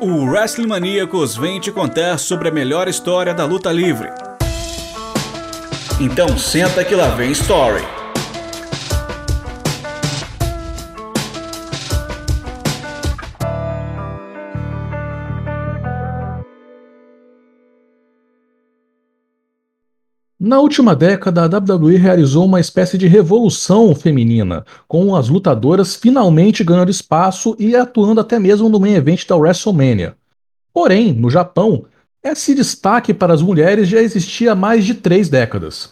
O Wrestling Maníacos vem te contar sobre a melhor história da luta livre. Então senta que lá vem Story. Na última década, a WWE realizou uma espécie de revolução feminina, com as lutadoras finalmente ganhando espaço e atuando até mesmo no main event da WrestleMania. Porém, no Japão, esse destaque para as mulheres já existia há mais de três décadas.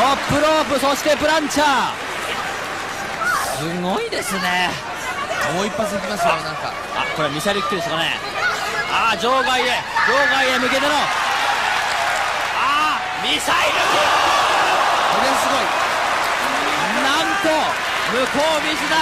トップロープそしてプランチャー。すごいですね。もう一発いきますよなんか。あこれミサイルキックですかね。あ場外へ。場外へ向けての。あミサイル。これすごい。なんと向こうミスだ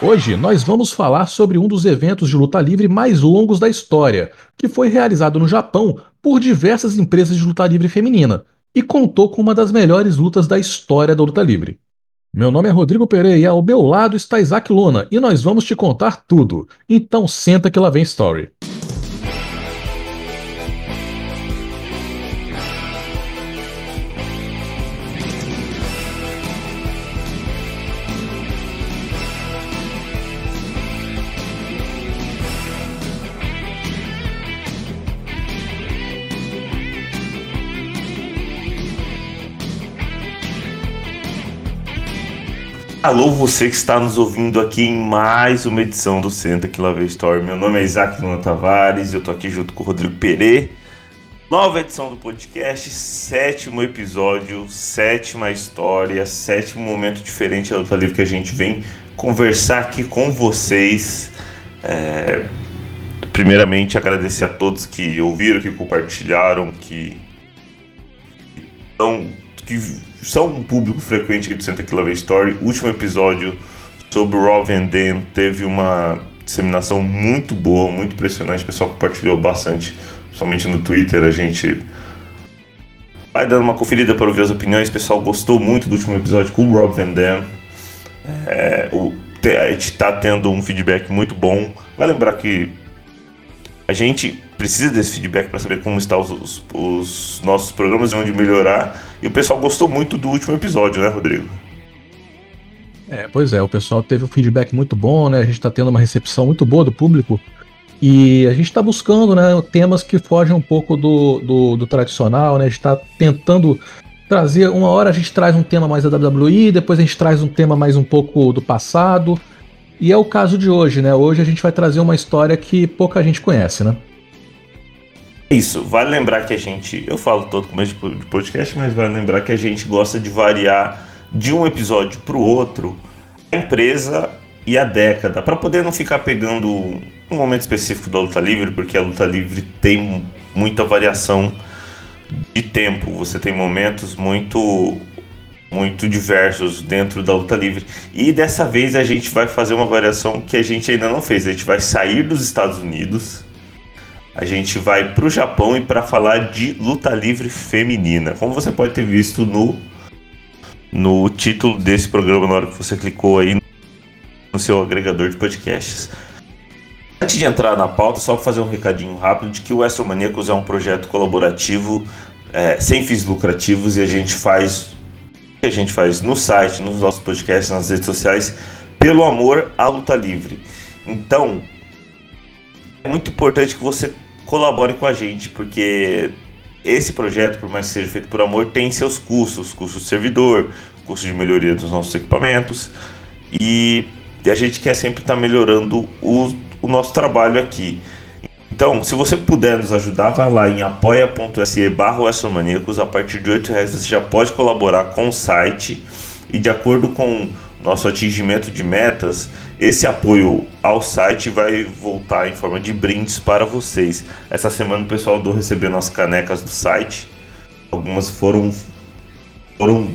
Hoje nós vamos falar sobre um dos eventos de luta livre mais longos da história, que foi realizado no Japão por diversas empresas de luta livre feminina e contou com uma das melhores lutas da história da luta livre. Meu nome é Rodrigo Pereira e ao meu lado está Isaac Luna e nós vamos te contar tudo. Então senta que lá vem story. Alô, você que está nos ouvindo aqui em mais uma edição do Senta que Lá Story. Meu nome é Isaac Luna Tavares, eu tô aqui junto com o Rodrigo Pereira. Nova edição do podcast, sétimo episódio, sétima história, sétimo momento diferente da luta livre que a gente vem conversar aqui com vocês. É... Primeiramente, agradecer a todos que ouviram, que compartilharam, que estão que são um público frequente do Santa Clara Story. O último episódio sobre o Raw Van Dam teve uma disseminação muito boa, muito impressionante. O pessoal compartilhou bastante, somente no Twitter. A gente vai dando uma conferida para ver as opiniões. O pessoal gostou muito do último episódio com o Rob Van Dam. É, o, a gente está tendo um feedback muito bom. Vai lembrar que a gente precisa desse feedback para saber como estão os, os, os, nossos programas e onde melhorar. E o pessoal gostou muito do último episódio, né, Rodrigo? É, pois é, o pessoal teve um feedback muito bom, né? A gente está tendo uma recepção muito boa do público. E a gente está buscando né, temas que fogem um pouco do, do, do tradicional, né? A gente está tentando trazer. Uma hora a gente traz um tema mais da WWE, depois a gente traz um tema mais um pouco do passado. E é o caso de hoje, né? Hoje a gente vai trazer uma história que pouca gente conhece, né? Isso, vale lembrar que a gente, eu falo todo começo de podcast, mas vale lembrar que a gente gosta de variar de um episódio para o outro a empresa e a década, para poder não ficar pegando um momento específico da luta livre, porque a luta livre tem muita variação de tempo. Você tem momentos muito muito diversos dentro da luta livre. E dessa vez a gente vai fazer uma variação que a gente ainda não fez. A gente vai sair dos Estados Unidos, a gente vai para o Japão e para falar de luta livre feminina. Como você pode ter visto no no título desse programa na hora que você clicou aí no seu agregador de podcasts. Antes de entrar na pauta, só fazer um recadinho rápido de que o Astromaníacos é um projeto colaborativo é, sem fins lucrativos e a gente faz que a gente faz no site, nos nossos podcasts, nas redes sociais, pelo amor à luta livre. Então, é muito importante que você colabore com a gente, porque esse projeto, por mais que seja feito por amor, tem seus custos, custos de servidor, custo de melhoria dos nossos equipamentos, e a gente quer sempre estar melhorando o, o nosso trabalho aqui. Então, se você puder nos ajudar, vai lá em apoia.se barra A partir de R$ reais você já pode colaborar com o site e de acordo com nosso atingimento de metas, esse apoio ao site vai voltar em forma de brindes para vocês. Essa semana o pessoal do recebeu as canecas do site. Algumas foram, foram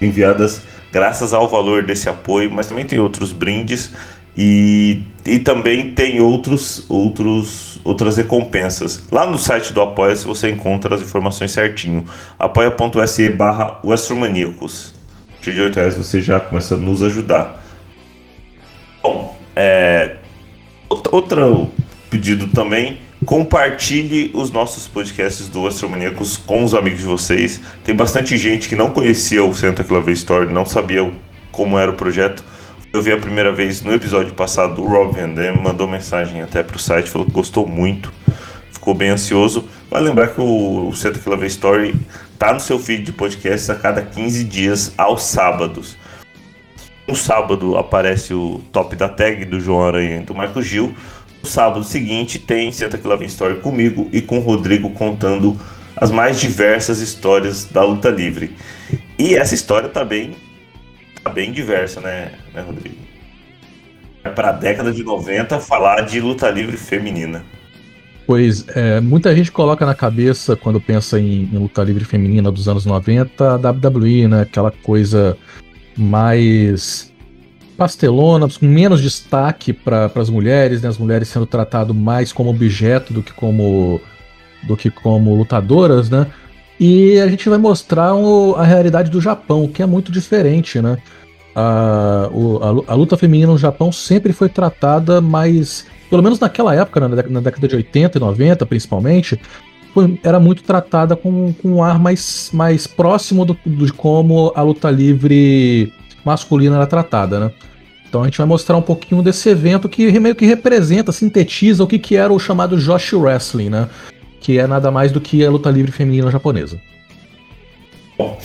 enviadas graças ao valor desse apoio, mas também tem outros brindes E, e também tem outros, outros, outras recompensas. Lá no site do Apoia se você encontra as informações certinho. apoia.se barra Westromaníacos. De 8 reais você já começa a nos ajudar. É, outro pedido também compartilhe os nossos podcasts do Astromaníacos com os amigos de vocês. Tem bastante gente que não conhecia o Santa Clave Story, não sabia como era o projeto. Eu vi a primeira vez no episódio passado, o Rob Van Dam mandou mensagem até para o site, falou que gostou muito, ficou bem ansioso. Vai lembrar que o Santa Clave Story tá no seu feed de podcasts a cada 15 dias aos sábados. No sábado aparece o top da tag do João Aranha e do Marco Gil. No sábado seguinte tem Santa Clave Story comigo e com o Rodrigo contando as mais diversas histórias da luta livre. E essa história tá bem tá bem diversa, né, né Rodrigo? É para a década de 90 falar de luta livre feminina. Pois é, muita gente coloca na cabeça, quando pensa em, em, luta livre feminina dos anos 90, a WWE, né? Aquela coisa mais pastelona, com menos destaque para as mulheres, né? As mulheres sendo tratadas mais como objeto do que como, do que como lutadoras, né? E a gente vai mostrar o, a realidade do Japão, que é muito diferente, né? A, o, a, a, luta feminina no Japão sempre foi tratada mais, pelo menos naquela época, né, na, década de 80 e 90 principalmente, era muito tratada com, com um ar mais, mais próximo do, de como a luta livre masculina era tratada, né? Então a gente vai mostrar um pouquinho desse evento que meio que representa, sintetiza o que, que era o chamado Joshi Wrestling, né? que é nada mais do que a luta livre feminina japonesa. Bom,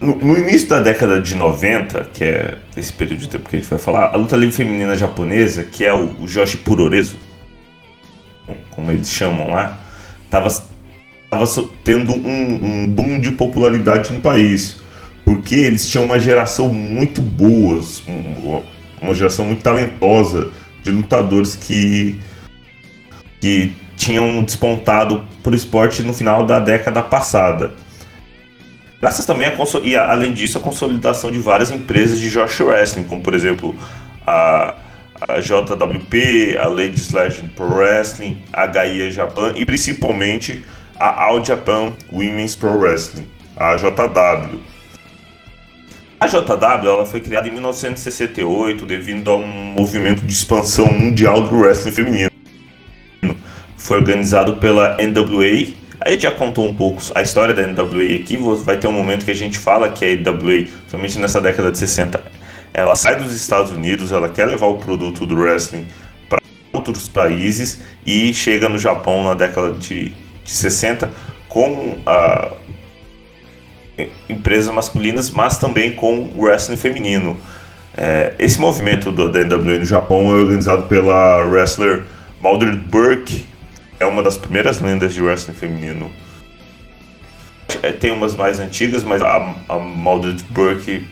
no, início da década de 90, que é esse período de tempo que a gente vai falar, a luta livre feminina japonesa, que é o, Joshi Puroresu, como eles chamam lá, estava tava tendo um, um boom de popularidade no país, porque eles tinham uma geração muito boa, uma geração muito talentosa de lutadores que, que tinham despontado para o esporte no final da década passada. Graças também a, e além disso a consolidação de várias empresas de Josh Wrestling, como por exemplo a, a JWP, a Ladies Legend Pro Wrestling, a Gaia Japan e principalmente a All Japan Women's Pro Wrestling, a JW. A JW ela foi criada em 1968 devido a um movimento de expansão mundial do wrestling feminino foi organizado pela NWA. A gente já contou um pouco a história da NWA aqui, vai ter um momento que a gente fala que a NWA, somente nessa década de 60, ela sai dos Estados Unidos, ela quer levar o produto do wrestling para outros países e chega no Japão na década de, de 60 com a, empresas masculinas, mas também com wrestling feminino. É, esse movimento do, da NWA no Japão é organizado pela wrestler Mildred Burke é uma das primeiras lendas de wrestling feminino. É, tem umas mais antigas, mas a, a Mildred Burke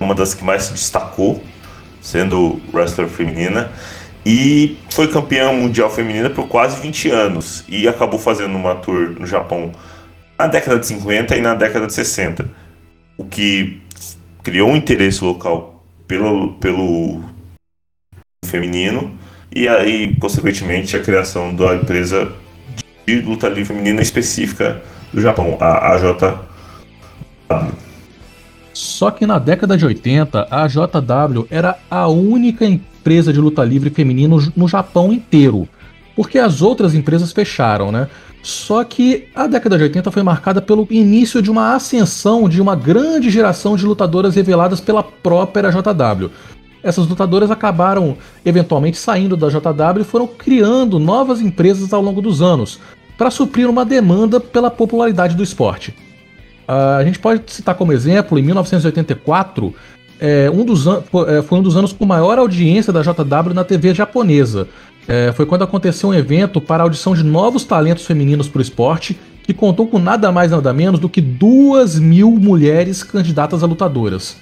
é uma das que mais se destacou, sendo wrestler feminina. E foi campeã mundial feminina por quase 20 anos. E acabou fazendo uma tour no Japão na década de 50 e na década de 60. O que criou um interesse local pelo, pelo feminino e aí, consequentemente, a criação da empresa de luta livre feminina específica do Japão, a AJW. Só que na década de 80, a AJW era a única empresa de luta livre feminino no Japão inteiro, porque as outras empresas fecharam, né? Só que a década de 80 foi marcada pelo início de uma ascensão de uma grande geração de lutadoras reveladas pela própria JW essas lutadoras acabaram eventualmente saindo da JW e foram criando novas empresas ao longo dos anos para suprir uma demanda pela popularidade do esporte. Uh, a gente pode citar como exemplo, em 1984, é, um dos é, foi um dos anos com maior audiência da JW na TV japonesa. É, foi quando aconteceu um evento para a audição de novos talentos femininos para o esporte, que contou com nada mais nada menos do que duas mil mulheres candidatas a lutadoras.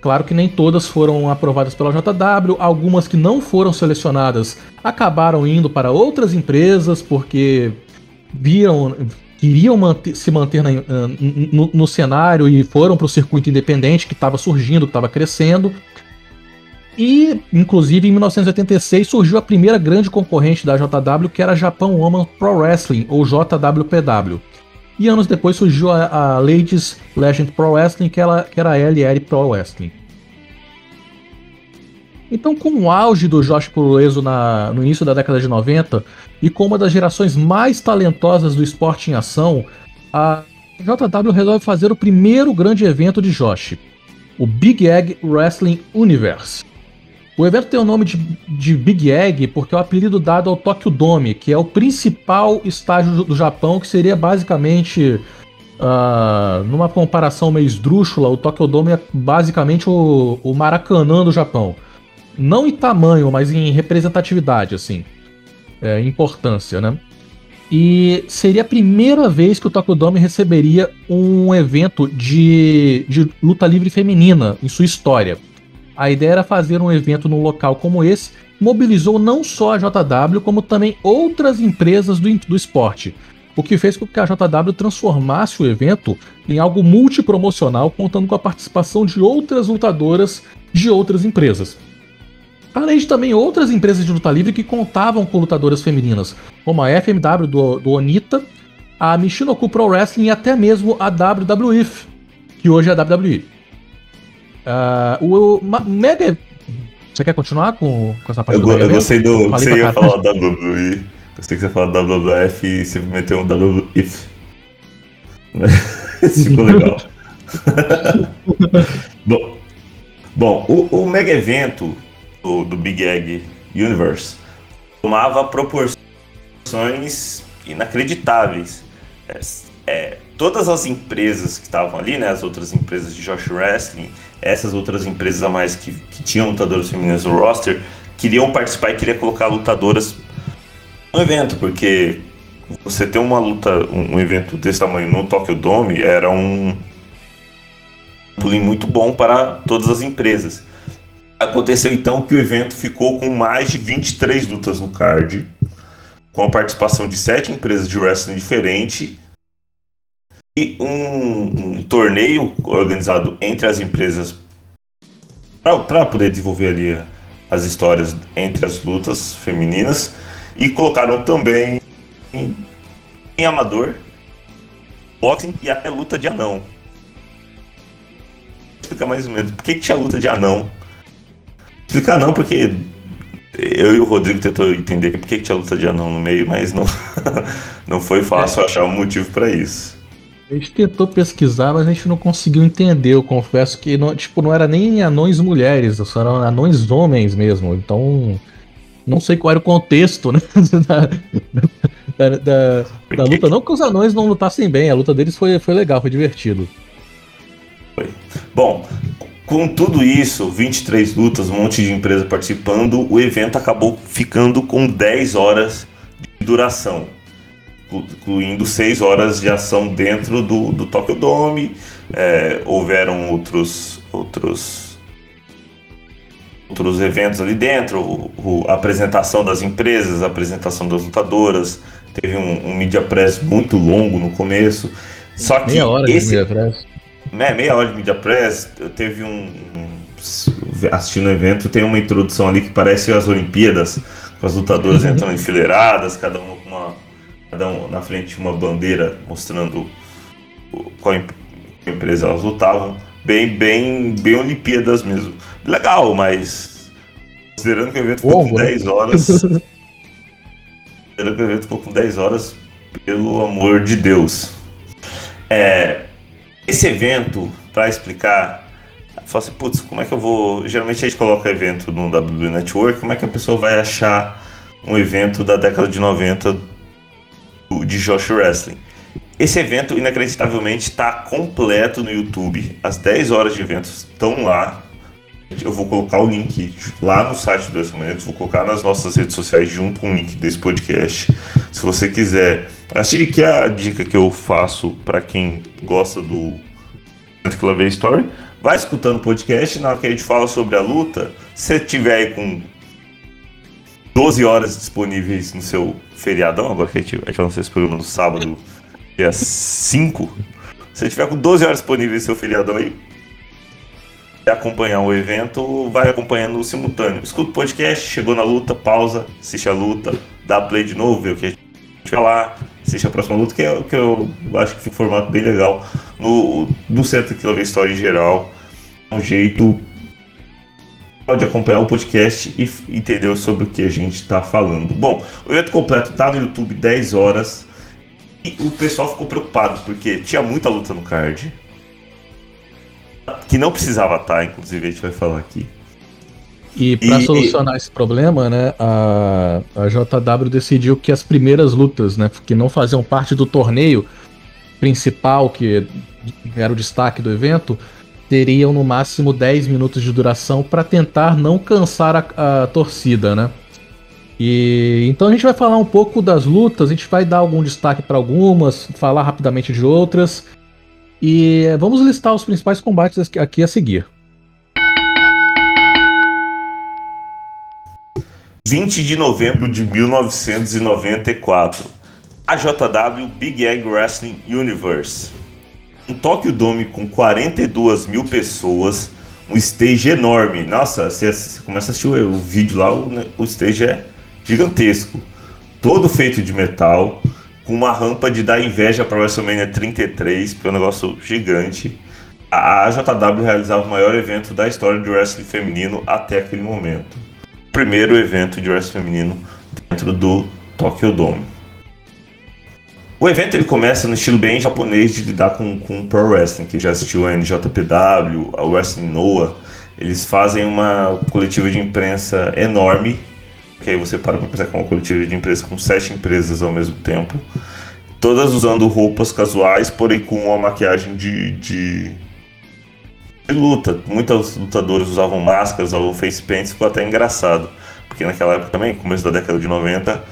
Claro que nem todas foram aprovadas pela JW, algumas que não foram selecionadas acabaram indo para outras empresas porque viram queriam manter, se manter na, no, no, cenário e foram para o circuito independente que estava surgindo, que estava crescendo. E, inclusive, em 1986 surgiu a primeira grande concorrente da JW, que era a Japan Woman Pro Wrestling, ou JWPW. E anos depois surgiu a, a Ladies Legend Pro Wrestling, que, ela, que era a LL Pro Wrestling. Então, com o auge do Josh Purueso na, no início da década de 90 e com uma das gerações mais talentosas do esporte em ação, a JW resolve fazer o primeiro grande evento de Josh, o Big Egg Wrestling Universe. O evento tem o nome de, de, Big Egg porque é o apelido dado ao Tokyo Dome, que é o principal estádio do, do Japão, que seria basicamente, uh, numa comparação meio esdrúxula, o Tokyo Dome é basicamente o, o Maracanã do Japão. Não em tamanho, mas em representatividade, assim. É, importância, né? E seria a primeira vez que o Tokyo Dome receberia um evento de, de luta livre feminina em sua história. A ideia era fazer um evento num local como esse, mobilizou não só a JW, como também outras empresas do, do esporte, o que fez com que a JW transformasse o evento em algo multipromocional, contando com a participação de outras lutadoras de outras empresas. Além de também outras empresas de luta livre que contavam com lutadoras femininas, como a FMW do, do Onita, a Michinoku Pro Wrestling e até mesmo a WWF, que hoje é a WWE. Uh, o Mega. Você quer continuar com, com essa parte eu, do Eu gostei do. Você ia falar WWE. Eu sei que você fala WWF e você meteu um. Isso ficou legal. bom, bom o, o mega evento do, do Big Egg Universe tomava proporções inacreditáveis. É, é, todas as empresas que estavam ali, né, as outras empresas de Josh Wrestling, essas outras empresas a mais que, que tinham lutadoras femininas no roster, queriam participar e queriam colocar lutadoras no evento, porque você ter uma luta, um, evento desse tamanho no Tokyo Dome era um pulinho muito bom para todas as empresas. Aconteceu então que o evento ficou com mais de 23 lutas no card, com a participação de sete empresas de wrestling diferente e um, um torneio organizado entre as empresas para poder desenvolver ali as histórias entre as lutas femininas e colocaram também em, em amador boxing e até luta de anão. Vou explicar mais ou menos por que, que tinha luta de anão. Explicar não, porque eu e o Rodrigo tentou entender por que, tinha luta de anão no meio, mas não, não foi fácil achar um motivo para isso. A gente tentou pesquisar, mas a gente não conseguiu entender. Eu confesso que não, tipo, não era nem anões mulheres, só eram anões homens mesmo. Então, não sei qual era o contexto né, da, da, da, da, luta. Não que os anões não lutassem bem, a luta deles foi, foi legal, foi divertido. Foi. Bom, com tudo isso, 23 lutas, um monte de empresa participando, o evento acabou ficando com 10 horas de duração incluindo seis horas de ação dentro do, do Tokyo Dome. É, houveram outros, outros, outros eventos ali dentro, o, o, a apresentação das empresas, a apresentação das lutadoras. Teve um, um media press muito longo no começo. Só que meia hora esse, de media press. É, meia hora de media press. Teve um, um assistindo o evento, tem uma introdução ali que parece as Olimpíadas, com as lutadoras entrando enfileiradas, cada uma com uma cada um na frente uma bandeira mostrando qual empresa elas lutavam. Bem, bem, bem Olimpíadas mesmo. Legal, mas considerando que o evento ficou com 10 né? horas. considerando que o evento ficou com 10 horas, pelo amor de Deus. É, esse evento, para explicar, fala assim, putz, como é que eu vou. Geralmente a gente coloca evento no WB Network, como é que a pessoa vai achar um evento da década de 90 de Josh Wrestling. Esse evento, inacreditavelmente, está completo no YouTube. As 10 horas de evento estão lá. Eu vou colocar o link lá no site do Exponetos, vou colocar nas nossas redes sociais junto com o link desse podcast. Se você quiser assistir, que é a dica que eu faço para quem gosta do Club Story, vai escutando o podcast. Na hora que a gente fala sobre a luta, se tiver aí com 12 horas disponíveis no seu feriadão, agora que a gente, a vai lançar esse programa no sábado, dia 5. Se tiver com 12 horas disponíveis no seu feriadão aí, acompanhar o evento, vai acompanhando simultâneo. Escuta o podcast, chegou na luta, pausa, assiste a luta, dá play de novo, vê o que a gente vai falar, assiste a próxima luta, que, é, que eu acho que fica um formato bem legal. No, Centro que eu história em geral, é um jeito pode acompanhar o podcast e entender sobre o que a gente está falando. Bom, o evento completo está no YouTube 10 horas e o pessoal ficou preocupado porque tinha muita luta no card que não precisava estar, tá, inclusive a gente vai falar aqui. E para solucionar esse problema, né, a, a JW decidiu que as primeiras lutas, né, que não faziam parte do torneio principal, que era o destaque do evento, teriam no máximo 10 minutos de duração para tentar não cansar a, a, torcida, né? E então a gente vai falar um pouco das lutas, a gente vai dar algum destaque para algumas, falar rapidamente de outras e vamos listar os principais combates aqui a seguir. 20 de novembro de 1994. AJW Big Egg Wrestling Universe. Um Tokyo Dome com 42 mil pessoas, um stage enorme. Nossa, você, você começa a assistir o, o vídeo lá, o, o stage é gigantesco. Todo feito de metal com uma rampa de dar inveja para WrestleMania 33, porque é um negócio gigante. A AJW realizava o maior evento da história do wrestling feminino até aquele momento. Primeiro evento de wrestling feminino dentro do Tokyo Dome. O evento ele começa no estilo bem japonês de lidar com, com pro wrestling, que já assistiu a NJPW, a Wrestling Noah. Eles fazem uma coletiva de imprensa enorme que aí você para para pensar que é uma coletiva de empresas com sete empresas ao mesmo tempo, todas usando roupas casuais, porém com uma maquiagem de, de, de luta. Muitas lutadoras usavam máscaras, usavam face paints, ficou até engraçado, porque naquela época também, começo da década de 90,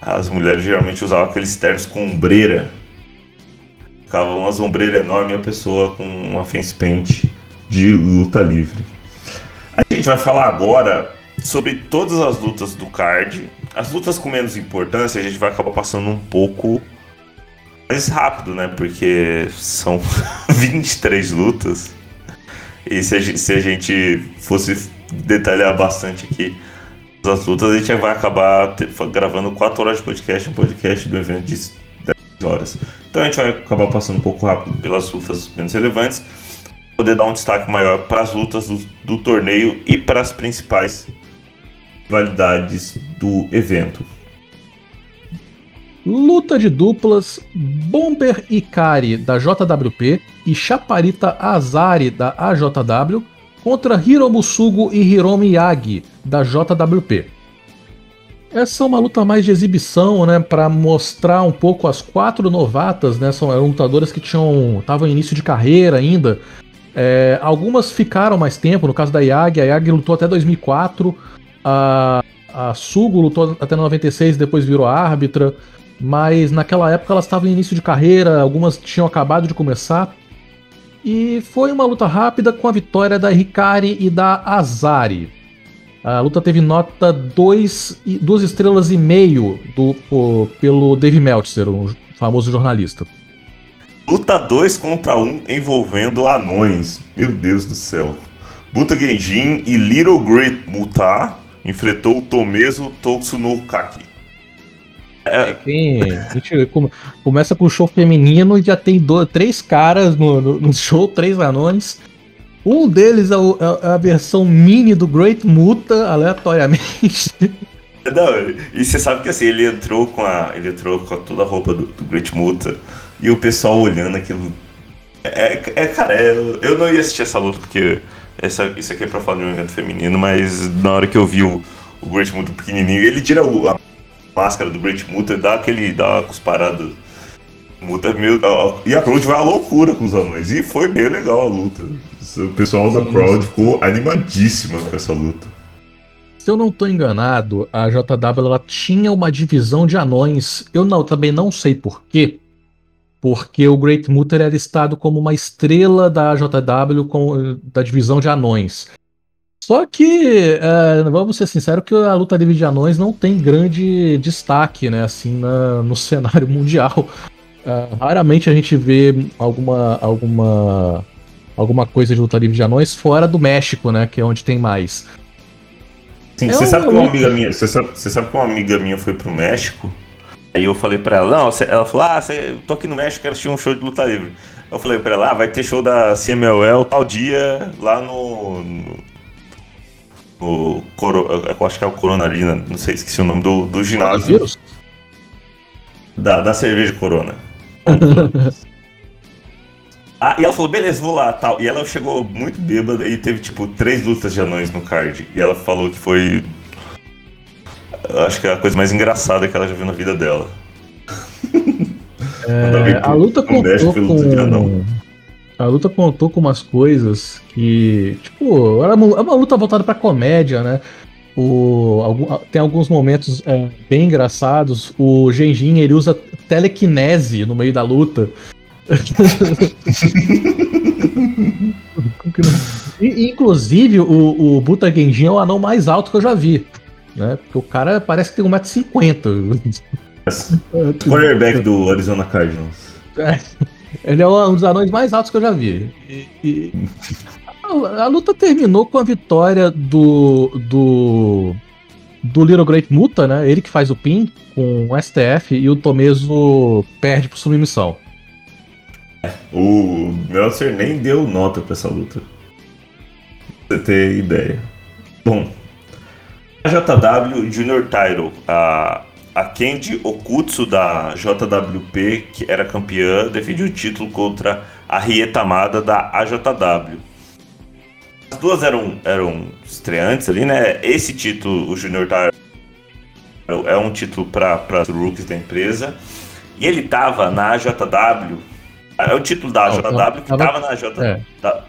as mulheres geralmente usavam aqueles ternos com ombreira. Ficava uma ombreira enorme e a pessoa com uma face paint de luta livre. A gente vai falar agora sobre todas as lutas do card. As lutas com menos importância a gente vai acabar passando um pouco mais rápido, né? Porque são 23 lutas. E se a, gente, se a gente fosse detalhar bastante aqui as lutas, a gente vai acabar gravando 4 horas de podcast, um podcast do evento de 10 horas. Então a gente vai acabar passando um pouco rápido pelas lutas menos relevantes, poder dar um destaque maior para as lutas do, do torneio e para as principais rivalidades do evento. Luta de duplas Bomber Ikari da JWP e Chaparita Azari da AJW contra Hiromu Sugo e Hiromi Yagi da JWP. Essa é uma luta mais de exibição, né, para mostrar um pouco as quatro novatas, né, são eram lutadoras que tinham estavam em início de carreira ainda. É, algumas ficaram mais tempo, no caso da Yagi, a Yagi lutou até 2004, a, a Sugo lutou até 96, depois virou árbitra, mas naquela época elas estavam em início de carreira, algumas tinham acabado de começar. E foi uma luta rápida com a vitória da Hikari e da Azari. A luta teve nota 2 duas estrelas e meio do, o, pelo Dave Meltzer, um famoso jornalista. Luta 2 contra 1 um envolvendo anões. Meu Deus do céu. Buta Genjin e Little Great Muta enfrentou o Tomezo Totsunokaki. É, é quem, a gente começa com o show feminino e já tem dois, três caras no, no, no, show, três anões. Um deles é, o, é, a versão mini do Great Muta, aleatoriamente. Não, e você sabe que assim, ele entrou com a. Ele entrou com toda a roupa do, do Great Muta e o pessoal olhando aquilo. É, é cara, é, eu não ia assistir essa luta porque essa, isso aqui é pra falar de um evento feminino, mas na hora que eu vi o, o Great Muta pequenininho, ele tira o, a máscara do Great Muta dá aquele. dá uma cusparada. Muta meio. E a crowd vai à loucura com os anões. E foi bem legal a luta. O pessoal da crowd ficou animadíssima com essa luta. Se eu não estou enganado, a JW ela tinha uma divisão de anões. Eu não, também não sei porquê porque o Great Mutter era listado como uma estrela da JW com, da divisão de anões. Só que, é, vamos ser sinceros, que a luta livre de anões não tem grande destaque, né, assim, na, no cenário mundial. É, raramente a gente vê alguma, alguma alguma coisa de luta livre de anões fora do México, né? Que é onde tem mais. Sim, é você sabe que uma amiga minha, você sabe, você sabe que uma amiga minha foi pro México? Aí eu falei pra ela, não, ela falou, ah, você, tô aqui no México, quero assistir um show de luta livre. Eu falei pra ela, ah, vai ter show da CMLL tal dia lá no. No Coro, eu acho que é o Corona Arena, não sei, esqueci o nome do, do ginásio. Da, da cerveja Corona. ah, e ela falou, beleza, vou lá tal. E ela chegou muito bêbada e teve tipo três lutas de anões no card. E ela falou que foi. Acho que é a coisa mais engraçada que ela já viu na vida dela. É, a luta contou com. A luta contou com umas coisas que. Tipo, era uma, é uma luta voltada pra comédia, né? O, algum, tem alguns momentos é, bem engraçados. O Genjin ele usa telecinese no meio da luta. Inclusive, o, o Buta Genjin é o anão mais alto que eu já vi. Né? Porque o cara parece que tem 1,50m. Quarterback do Arizona Cardinals. É, ele é um dos anões mais altos que eu já vi. E, e a, luta terminou com a vitória do, do, do Little Great Muta, né? Ele que faz o pin com o STF e o Tomeso perde por submissão. O Meltzer nem deu nota pra essa luta. Pra você ter ideia. Bom, a JW Junior Title, a a Kendi Okutsu da JWP, que era campeã, defendia o título contra a Rieta Amada da AJW. As duas eram, eram estreantes ali, né? Esse título, o Junior Title, é um título para os rookies da empresa. E ele tava na AJW. É o título da AJW que tava na AJW. É. Da,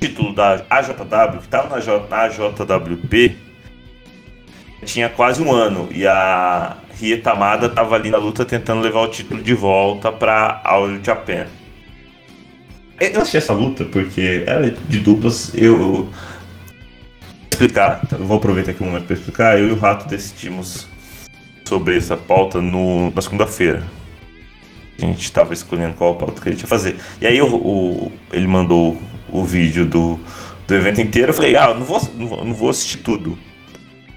título da AJW que tava na, J, na AJWP tinha quase um ano e a Ria Tamada estava ali na luta tentando levar o título de volta para All Japan. Eu achei essa luta porque era de duplas. Eu, eu explicar, eu vou aproveitar aqui um momento para explicar. Eu e o Rato decidimos sobre essa pauta no, na segunda-feira. A gente estava escolhendo qual pauta que a gente ia fazer. E aí o, o, ele mandou o vídeo do, do evento inteiro. Eu falei, ah, vou, não vou, não vou assistir tudo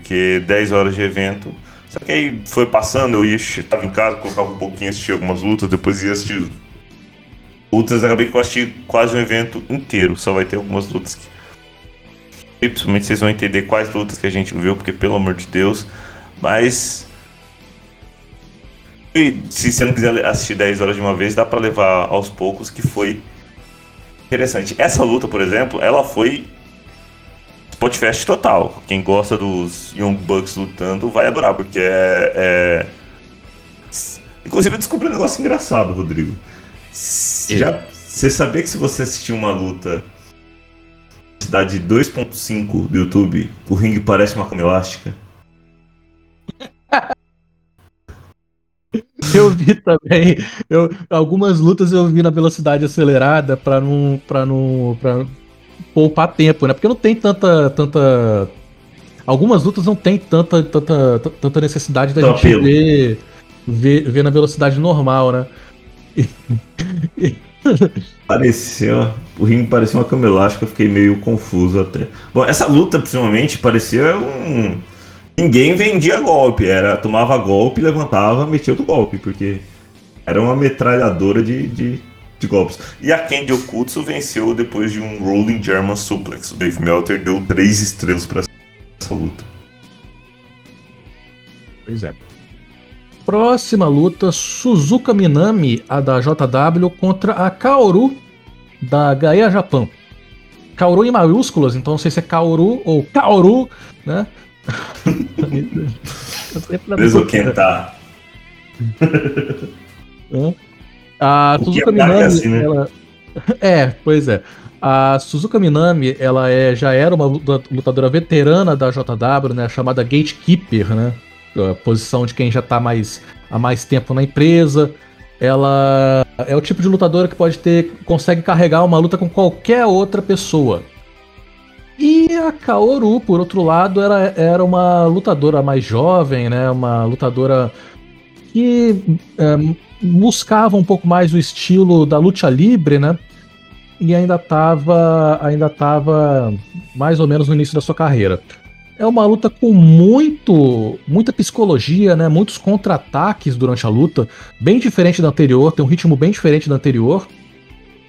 porque 10 horas de evento. Só que aí foi passando, eu ia, estava em casa, colocava um pouquinho, assistia algumas lutas, depois ia assistir lutas, acabei que eu assisti quase um evento inteiro, só vai ter algumas lutas que. E principalmente vocês vão entender quais lutas que a gente viu, porque pelo amor de Deus. Mas. E se você não quiser assistir 10 horas de uma vez, dá para levar aos poucos, que foi interessante. Essa luta, por exemplo, ela foi Spotfest total. Quem gosta dos Young Bucks lutando vai adorar, porque é. é... Inclusive eu descobri um negócio engraçado, Rodrigo. Já, você sabia que se você assistir uma luta cidade 2.5 do YouTube, o ringue parece uma cama elástica? Eu vi também. Eu, algumas lutas eu vi na velocidade acelerada para não, para não, pra poupar tempo, né? Porque não tem tanta. tanta... Algumas lutas não tem tanta, tanta, tanta necessidade da gente ver, ver, ver na velocidade normal, né? Pareceu. O ringue parecia uma cama elástica, eu fiquei meio confuso até. Bom, essa luta, principalmente, parecia um. Ninguém vendia golpe, era tomava golpe, levantava, metia outro golpe, porque era uma metralhadora de, de de golpes. E a Candy Okutsu venceu depois de um Rolling German Suplex. O Dave Melter deu três estrelas para essa luta. Pois é. Próxima luta: Suzuka Minami, a da JW, contra a Kaoru da Gaia Japão. Kaoru em maiúsculas, então não sei se é Kaoru ou Kaoru, né? Desoquentar. A Suzuka é Minami, assim, né? ela... É, pois é. A Suzuka Minami, ela é, já era uma lutadora veterana da JW, né, chamada Gatekeeper, né? A posição de quem já tá mais, há mais tempo na empresa. Ela é o tipo de lutadora que pode ter, consegue carregar uma luta com qualquer outra pessoa. E a Kaoru, por outro lado, era, era uma lutadora mais jovem, né? Uma lutadora que é, buscava um pouco mais o estilo da luta livre, né? e ainda estava ainda tava mais ou menos no início da sua carreira. É uma luta com muito muita psicologia, né? Muitos contra-ataques durante a luta, bem diferente da anterior, tem um ritmo bem diferente da anterior.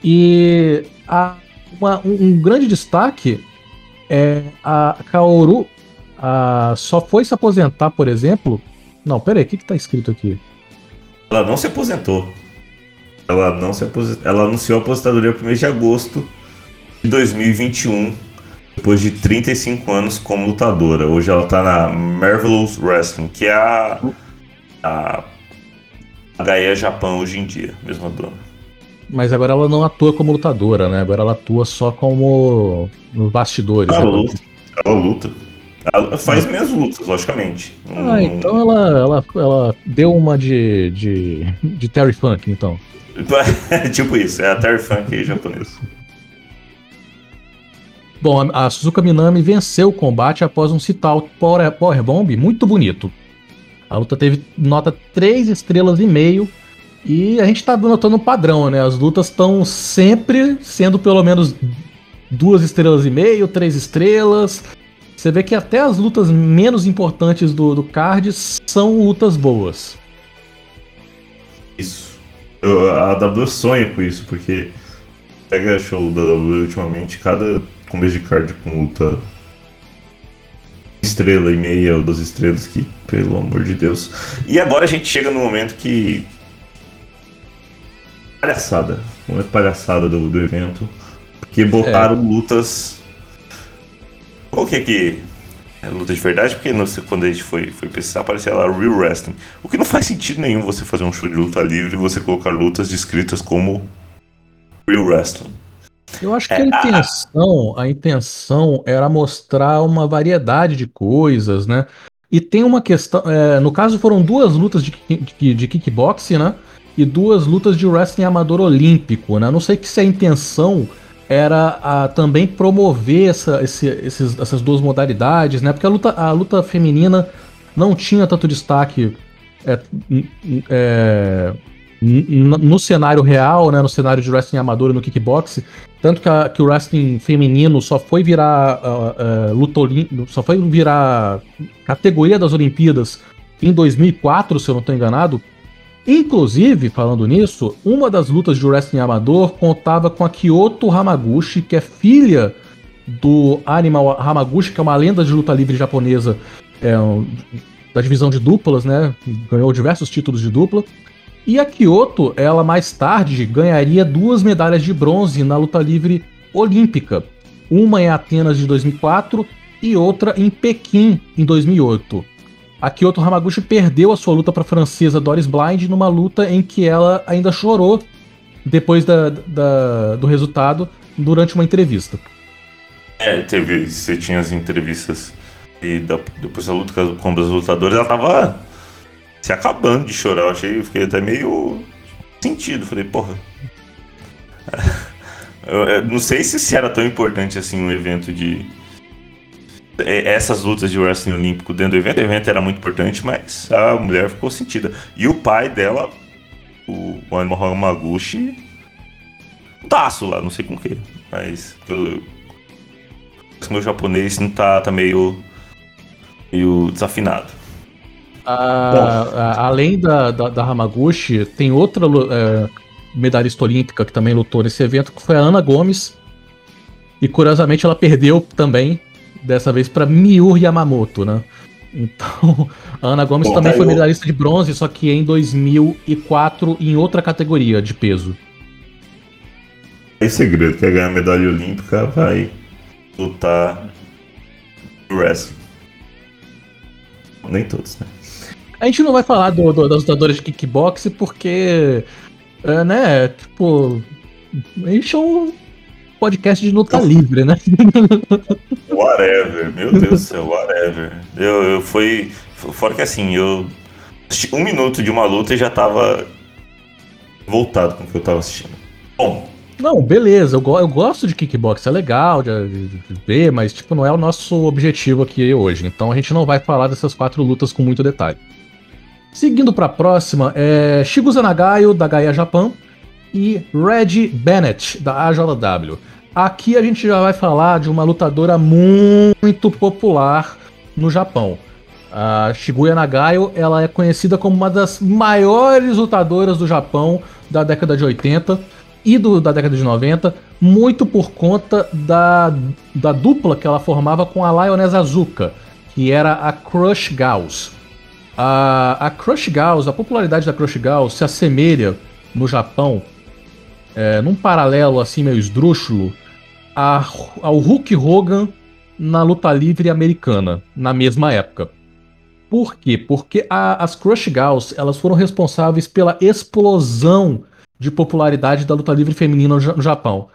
E a, uma, um, um, grande destaque é a Kaoru a, só foi se aposentar, por exemplo. Não, peraí, o que, que tá escrito aqui? Ela não se aposentou. Ela não se aposentou. Ela anunciou a aposentadoria no mês de agosto de 2021, depois de 35 anos como lutadora. Hoje ela tá na Marvelous Wrestling, que é a, a, Gaia Japão hoje em dia, mesma dona. Mas agora ela não atua como lutadora, né? Agora ela atua só como nos bastidores. Ela né? luta. Ela luta. Ela faz minhas lutas, logicamente. Ah, então ela, ela, ela deu uma de, de, de Terry Funk, então. tipo isso, é a Terry Funk japonesa. Bom, a Suzuka Minami venceu o combate após um sit-out power, power bomb muito bonito. A luta teve nota 3 estrelas e meio e a gente tá notando um padrão, né? As lutas estão sempre sendo pelo menos duas estrelas e meio, três estrelas. Você vê que até as lutas menos importantes do, do card são lutas boas. Isso. Eu, a W sonha com isso, porque pega show da W ultimamente, cada começo de card com luta estrela e meia ou duas estrelas, que pelo amor de Deus. E agora a gente chega no momento que palhaçada. Uma palhaçada do, do evento. Porque botaram é. lutas. O que que. É luta de verdade, porque no, quando a gente foi, foi pesquisar, aparecia lá Real Wrestling. O que não faz sentido nenhum você fazer um show de luta livre e você colocar lutas descritas como Real Wrestling. Eu acho que é, a intenção, a intenção era mostrar uma variedade de coisas, né? E tem uma questão. É, no caso, foram duas lutas de, de, de kickboxing, né? e duas lutas de wrestling amador olímpico, né? Não sei se a intenção era a, também promover essa, esse, esses, essas duas modalidades, né? Porque a luta, a luta feminina não tinha tanto destaque é, é, no cenário real, né? No cenário de wrestling amador e no kickboxing. Tanto que, a, que o wrestling feminino só foi virar uh, uh, luta só foi virar categoria das Olimpíadas em 2004, se eu não estou enganado, Inclusive, falando nisso, uma das lutas de wrestling amador contava com a Kyoto Hamaguchi, que é filha do Animal Hamaguchi, que é uma lenda de luta livre japonesa é, da divisão de duplas, né? Ganhou diversos títulos de dupla. E a Kyoto, ela mais tarde ganharia duas medalhas de bronze na luta livre olímpica. Uma em Atenas de 2004 e outra em Pequim em 2008 a Kyoto Hamaguchi perdeu a sua luta para a francesa Doris Blind numa luta em que ela ainda chorou depois da, da, do resultado durante uma entrevista. É, teve. Você tinha as entrevistas e da, depois da luta com os lutadores, ela tava se acabando de chorar. Eu achei, fiquei até meio sentido. Falei, porra. Eu, eu não sei se era tão importante assim um evento de essas lutas de wrestling olímpico dentro do evento, o evento era muito importante, mas a mulher ficou sentida. E o pai dela, o Animal Hamaguchi, um taço lá, não sei com o que, mas pelo meu japonês não tá, tá meio, meio desafinado. além da, da, da, Hamaguchi, tem outra é, medalhista olímpica que também lutou nesse evento, que foi a Ana Gomes. E curiosamente ela perdeu também dessa vez para Miur Yamamoto, né? Então, a Ana Gomes Bom, também foi eu... medalhista de bronze, só que em 2004 em outra categoria de peso. Tem segredo, quer ganhar medalha olímpica, vai lutar wrestling. Nem todos, né? A gente não vai falar do, do, das lutadoras de kickbox porque, é, né, tipo, a gente é um podcast de luta livre, né? Whatever, meu Deus do céu, whatever. Eu, eu fui. Fora que assim, eu. Um minuto de uma luta e já tava voltado com o que eu tava assistindo. Bom. Não, beleza, eu, go eu gosto de kickbox, é legal de, de, de, ver, mas tipo, não é o nosso objetivo aqui hoje. Então a gente não vai falar dessas quatro lutas com muito detalhe. Seguindo para a próxima, é da Gaia Japão, e Reggie Bennett, da AJW. Aqui a gente já vai falar de uma lutadora muito popular no Japão. A Shibuya Nagayo ela é conhecida como uma das maiores lutadoras do Japão da década de 80 e do, da década de 90, muito por conta da, da dupla que ela formava com a Lioness Azuka, que era a Crush Gauss. A, a Crush Gauss, a popularidade da Crush Gauss se assemelha no Japão, é, num paralelo assim meio esdrúxulo, a, ao Hulk Hogan na luta livre americana, na mesma época. Por quê? Porque a, as Crush Gauss elas foram responsáveis pela explosão de popularidade da luta livre feminina no, Japão.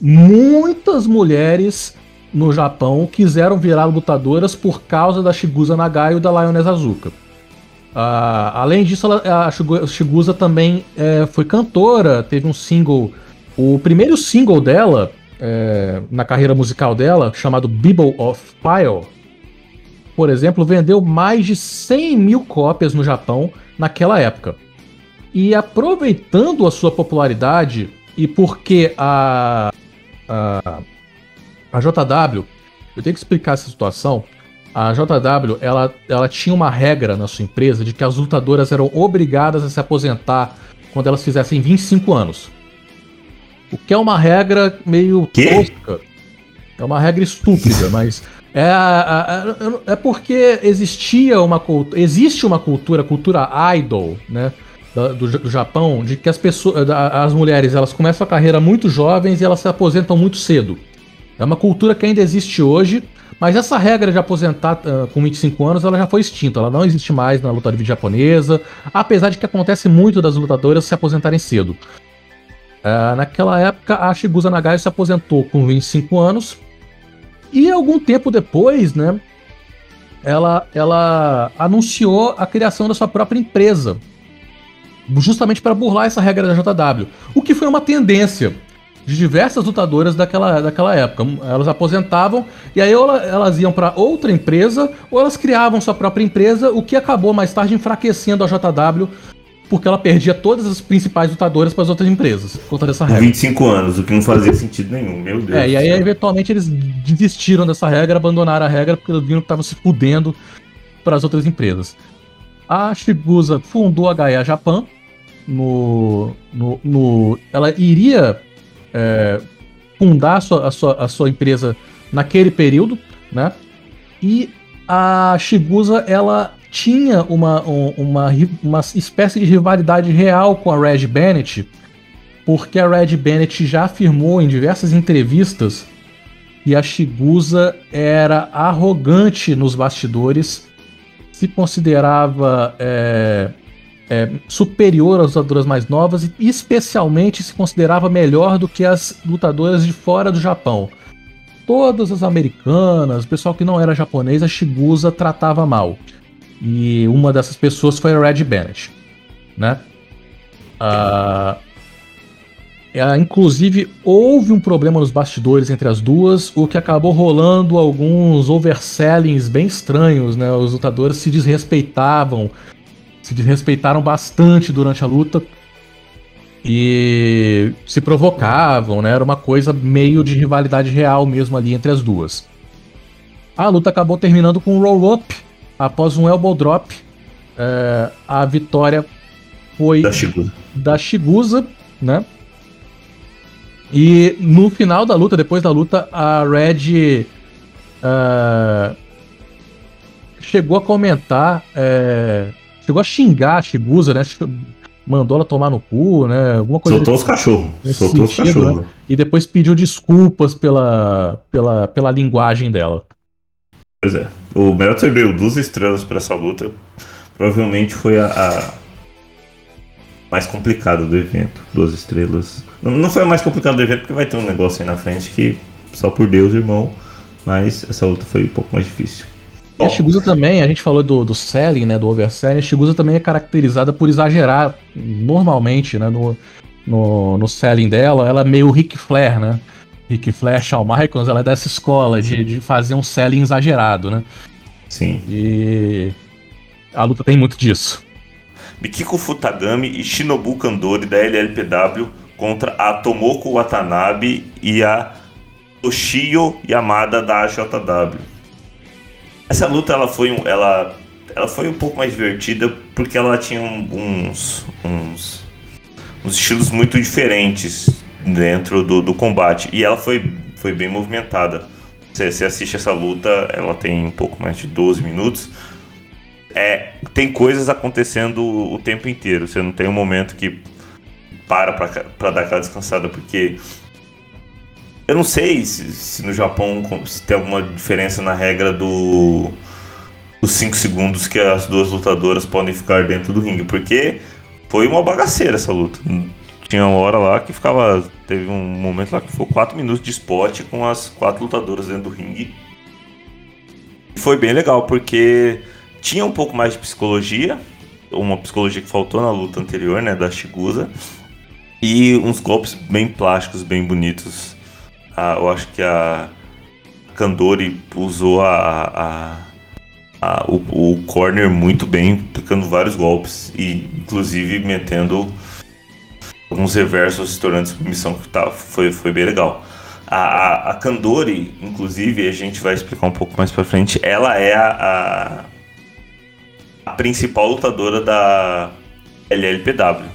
Muitas mulheres no Japão quiseram virar lutadoras por causa da Shigusa Nagayo e da Lioness Azuka. Uh, além disso, ela, a Shigusa também é, foi cantora, teve um single. O primeiro single dela, é, na carreira musical dela, chamado Bible of Fire, por exemplo, vendeu mais de 100 mil cópias no Japão naquela época. E aproveitando a sua popularidade, e porque a, a, a JW, eu tenho que explicar essa situação, a JW, ela, ela tinha uma regra na sua empresa de que as lutadoras eram obrigadas a se aposentar quando elas fizessem 25 anos. O que é uma regra meio que? tosca. É uma regra estúpida, mas é, é, é porque existia uma cultura, existe uma cultura, cultura idol, né, do, do, Japão, de que as pessoas, as mulheres, elas começam a carreira muito jovens e elas se aposentam muito cedo. É uma cultura que ainda existe hoje, mas essa regra de aposentar uh, com 25 anos ela já foi extinta, ela não existe mais na luta livre japonesa, apesar de que acontece muito das lutadoras se aposentarem cedo. Uh, naquela época, a Shigusa Nagai se aposentou com 25 anos, e algum tempo depois, né, ela, ela anunciou a criação da sua própria empresa, justamente para burlar essa regra da JW, o que foi uma tendência de diversas lutadoras daquela, daquela época. Elas aposentavam e aí ou elas iam para outra empresa ou elas criavam sua própria empresa, o que acabou mais tarde enfraquecendo a JW porque ela perdia todas as principais lutadoras para as outras empresas por conta dessa regra. 25 anos, o que não fazia sentido nenhum, meu Deus. É, e aí eventualmente eles desistiram dessa regra, abandonaram a regra porque eles viram que estavam se fudendo para as outras empresas. A Shibusa fundou a Gaia Japan no, no, no ela iria é, fundar a sua, a, sua, a sua empresa naquele período, né? E a Shigusa, ela tinha uma, uma, uma espécie de rivalidade real com a Red Bennett, porque a Red Bennett já afirmou em diversas entrevistas que a Shigusa era arrogante nos bastidores, se considerava é, é, superior às lutadoras mais novas e especialmente se considerava melhor do que as lutadoras de fora do Japão. Todas as americanas, o pessoal que não era japonês, a Shigusa tratava mal. E uma dessas pessoas foi a Red Bennett, né? Uh, inclusive, houve um problema nos bastidores entre as duas, o que acabou rolando alguns oversellings bem estranhos, né? Os lutadores se desrespeitavam se desrespeitaram bastante durante a luta e se provocavam, né? Era uma coisa meio de rivalidade real mesmo ali entre as duas. A luta acabou terminando com um roll-up após um elbow drop. É, a vitória foi da Shigusa. da Shigusa, né? E no final da luta, depois da luta, a Red uh, chegou a comentar é, chegou a xingar a Shibusa, né? Mandou ela tomar no cu, né? Alguma coisa. Soltou os cachorros. Soltou sentido, os cachorros. Né? E depois pediu desculpas pela, pela, pela linguagem dela. Pois é. O Meltzer deu duas estrelas para essa luta. Provavelmente foi a, a, mais complicada do evento. Duas estrelas. Não, não foi a mais complicada do evento, porque vai ter um negócio aí na frente que, só por Deus, irmão. Mas essa luta foi um pouco mais difícil. E a Shigusa também, a gente falou do, do selling, né, do overselling, a Shigusa também é caracterizada por exagerar normalmente, né, no, no, no selling dela, ela é meio Ric Flair, né, Ric Flair, Shawn Michaels, ela é dessa escola de, de fazer um selling exagerado, né. Sim. E a luta tem muito disso. Mikiko Futagami e Shinobu Kandori da LLPW contra a Tomoko Watanabe e a Toshio Yamada da JW. Essa luta ela foi, ela, ela foi um pouco mais divertida porque ela tinha uns, uns, uns estilos muito diferentes dentro do, do combate e ela foi, foi bem movimentada. Você, você assiste essa luta, ela tem um pouco mais de 12 minutos. É, tem coisas acontecendo o tempo inteiro. Você não tem um momento que para para dar aquela descansada, porque eu não sei se, se, no Japão se tem alguma diferença na regra do dos 5 segundos que as duas lutadoras podem ficar dentro do ringue, porque foi uma bagaceira essa luta. Tinha uma hora lá que ficava. Teve um momento lá que foi 4 minutos de spot com as quatro lutadoras dentro do ringue. Foi bem legal, porque tinha um pouco mais de psicologia, uma psicologia que faltou na luta anterior, né, da Shigusa e uns golpes bem plásticos, bem bonitos. Ah, eu acho que a Kandori usou a, a, a o, o, corner muito bem, aplicando vários golpes e inclusive metendo alguns reversos tornando submissão que tá, foi, foi bem legal. A, a, a Kandori, inclusive, a gente vai explicar um pouco mais pra frente, ela é a, a, a principal lutadora da LLPW.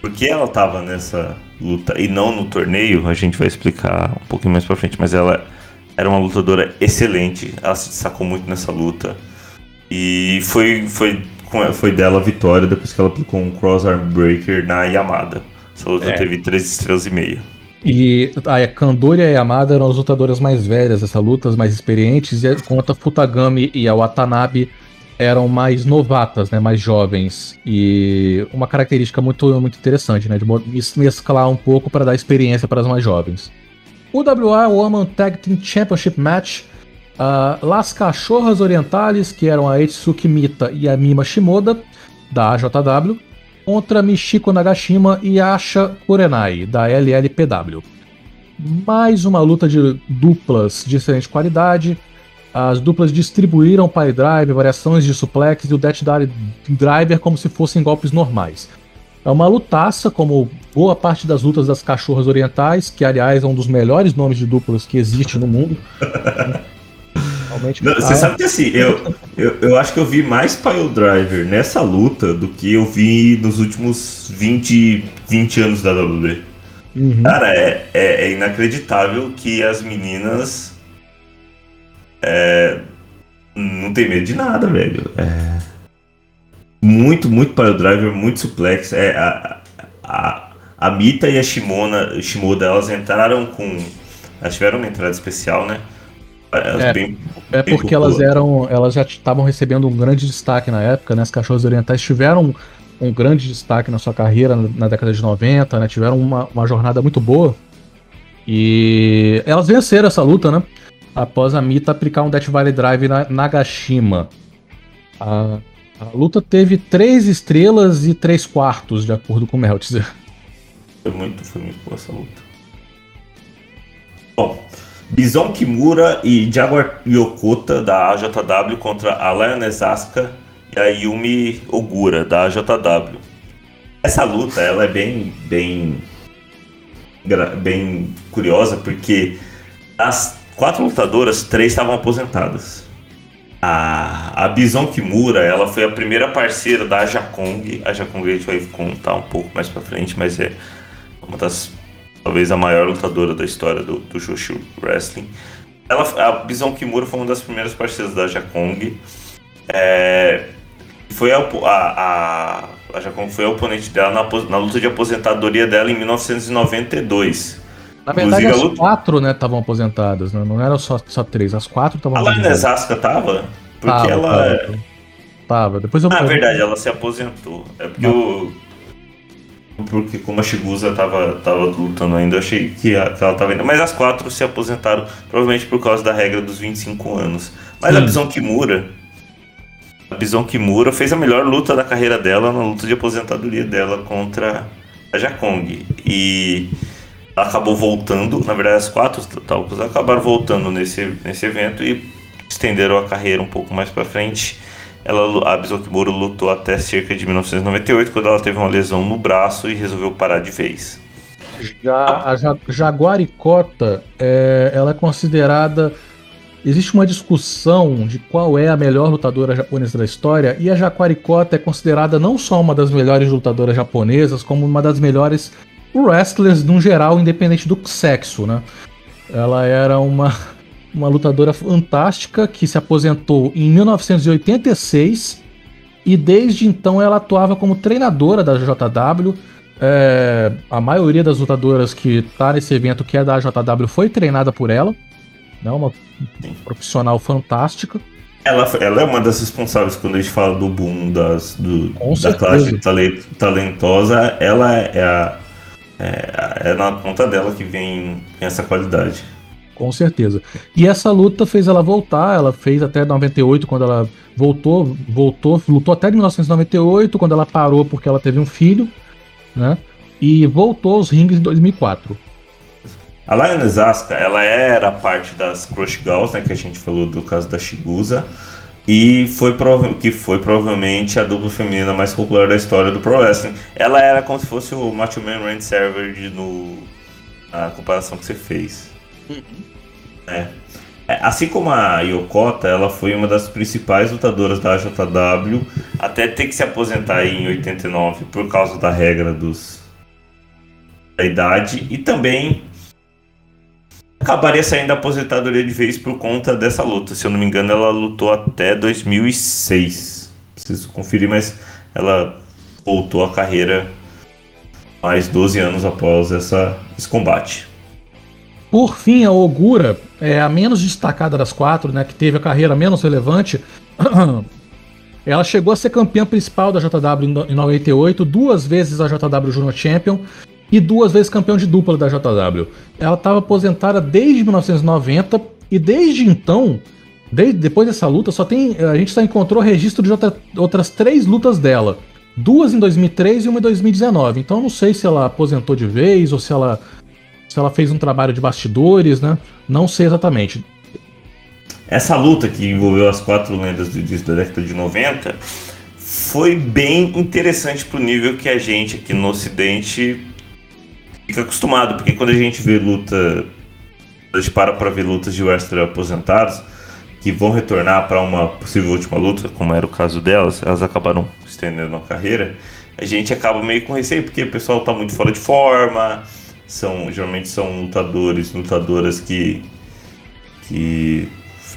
Por que ela estava nessa luta e não no torneio, a gente vai explicar um pouquinho mais pra frente, mas ela era uma lutadora excelente, ela se destacou muito nessa luta. E foi, foi, foi dela a vitória depois que ela aplicou um crossarm breaker na Yamada. Essa luta é. teve 3 estrelas e meia. E a Kandori e a Yamada eram as lutadoras mais velhas dessa luta, as mais experientes, e contra Futagami e a Watanabe eram mais novatas, né, mais jovens. E uma característica muito, muito interessante, né, de mesclar um pouco para dar experiência para as mais jovens. O WA Woman Tag Team Championship Match, uh, Las Cachorras Orientales, que eram a Etsuki Mita e a Mima Shimoda, da AJW, contra Michiko Nagashima e Asha Kurenai, da LLPW. Mais uma luta de duplas de excelente qualidade, as duplas distribuíram o Pile Drive, variações de suplex e o Death Driver como se fossem golpes normais. É uma lutaça, como boa parte das lutas das cachorras orientais, que aliás é um dos melhores nomes de duplas que existe no mundo. Realmente, Não, você sabe que assim, eu, eu, eu acho que eu vi mais Pile Driver nessa luta do que eu vi nos últimos 20, 20 anos da WWE. Uhum. Cara, é, é, é inacreditável que as meninas é, não tem medo de nada, velho. É, muito, muito para o driver, muito suplex. É, a, a, a Mita e a Shimona, Shimoda, elas entraram com. Elas tiveram uma entrada especial, né? É, bem, é bem porque elas eram. Elas já estavam recebendo um grande destaque na época, né? As cachorros orientais tiveram um grande destaque na sua carreira na década de 90, né? Tiveram uma, uma jornada muito boa. E elas venceram essa luta, né? Após a Mita aplicar um Death Valley Drive na Nagashima. A, a luta teve 3 estrelas e 3 quartos, de acordo com o Meltzer. Foi muito, foi muito boa essa luta. Bom, Bison Kimura e Jaguar Yokota da AJW contra a Lioness Asuka e a Yumi Ogura da AJW. Essa luta ela é bem, bem, bem curiosa porque as quatro lutadoras, três estavam aposentadas. A, a Bison Kimura, ela foi a primeira parceira da Jakong. A Jakong a gente vai contar um pouco mais pra frente, mas é uma das, talvez a maior lutadora da história do, do Shushu Wrestling. Ela, a Bison Kimura foi uma das primeiras parceiras da Jakong. É, foi a, a, a, a Jakong foi a oponente dela na, na luta de aposentadoria dela em 1992. Na verdade, as luta... quatro, né, estavam aposentadas, né? Não eram só, só três, as quatro estavam aposentadas. A Lasca tava? Porque tava, ela. Tava, é- tava. Depois eu. Na ah, verdade, ela se aposentou. É porque o. Porque como a Shigusa tava, tava lutando ainda, eu achei que, a, que ela tava indo. Mas as quatro se aposentaram, provavelmente por causa da regra dos 25 anos. Mas Sim. a Bison Kimura. A Bison Kimura fez a melhor luta da carreira dela na luta de aposentadoria dela contra a Jakong. E acabou voltando, na verdade as quatro talcos acabaram voltando nesse, nesse evento e estenderam a carreira um pouco mais para frente. Ela, a Bisoto Kimura lutou até cerca de 1998, quando ela teve uma lesão no braço e resolveu parar de vez. Já, a Jaguaricota, é, ela é considerada. Existe uma discussão de qual é a melhor lutadora japonesa da história, e a Jaguaricota é considerada não só uma das melhores lutadoras japonesas, como uma das melhores wrestlers no geral, independente do sexo, né? Ela era uma, uma lutadora fantástica que se aposentou em 1986 e desde então ela atuava como treinadora da JW. É, a maioria das lutadoras que está nesse evento, que é da JW, foi treinada por ela. Né, uma profissional fantástica. Ela, ela é uma das responsáveis quando a gente fala do boom das, do, da classe talentosa. Ela é a é, é na conta dela que vem essa qualidade. Com certeza. E essa luta fez ela voltar, ela fez até 98, quando ela voltou, voltou, lutou até 1998, quando ela parou porque ela teve um filho, né? E voltou aos rings em 2004. A Lioness Asuka, ela era parte das Crush Gals, né, que a gente falou do caso da Shigusa, e foi que foi provavelmente a dupla feminina mais popular da história do Pro Wrestling. Ela era como se fosse o Macho Man Randy Savage no a comparação que você fez. Uhum. É. é. Assim como a Yokota, ela foi uma das principais lutadoras da JW até ter que se aposentar em 89 por causa da regra dos da idade e também acabaria saindo da aposentadoria de vez por conta dessa luta. Se eu não me engano, ela lutou até 2006. Preciso conferir, mas ela voltou à carreira mais 12 anos após essa, esse combate. Por fim, a Ogura é a menos destacada das quatro, né, que teve a carreira menos relevante. Ela chegou a ser campeã principal da JW em 98, duas vezes a JW Junior Champion e duas vezes campeão de dupla da JW. Ela estava aposentada desde 1990 e desde então, desde, depois dessa luta, só tem a gente só encontrou registro de outra, outras três lutas dela. Duas em 2003 e uma em 2019. Então não sei se ela aposentou de vez ou se ela se ela fez um trabalho de bastidores, né? Não sei exatamente. Essa luta que envolveu as quatro lendas do início da década de 90 foi bem interessante pro nível que a gente aqui no ocidente fica acostumado, porque quando a gente vê luta, a gente para para ver lutas de wrestler aposentados que vão retornar para uma possível última luta, como era o caso delas, elas acabaram estendendo a carreira, a gente acaba meio com receio, porque o pessoal está muito fora de forma, são geralmente são lutadores, lutadoras que que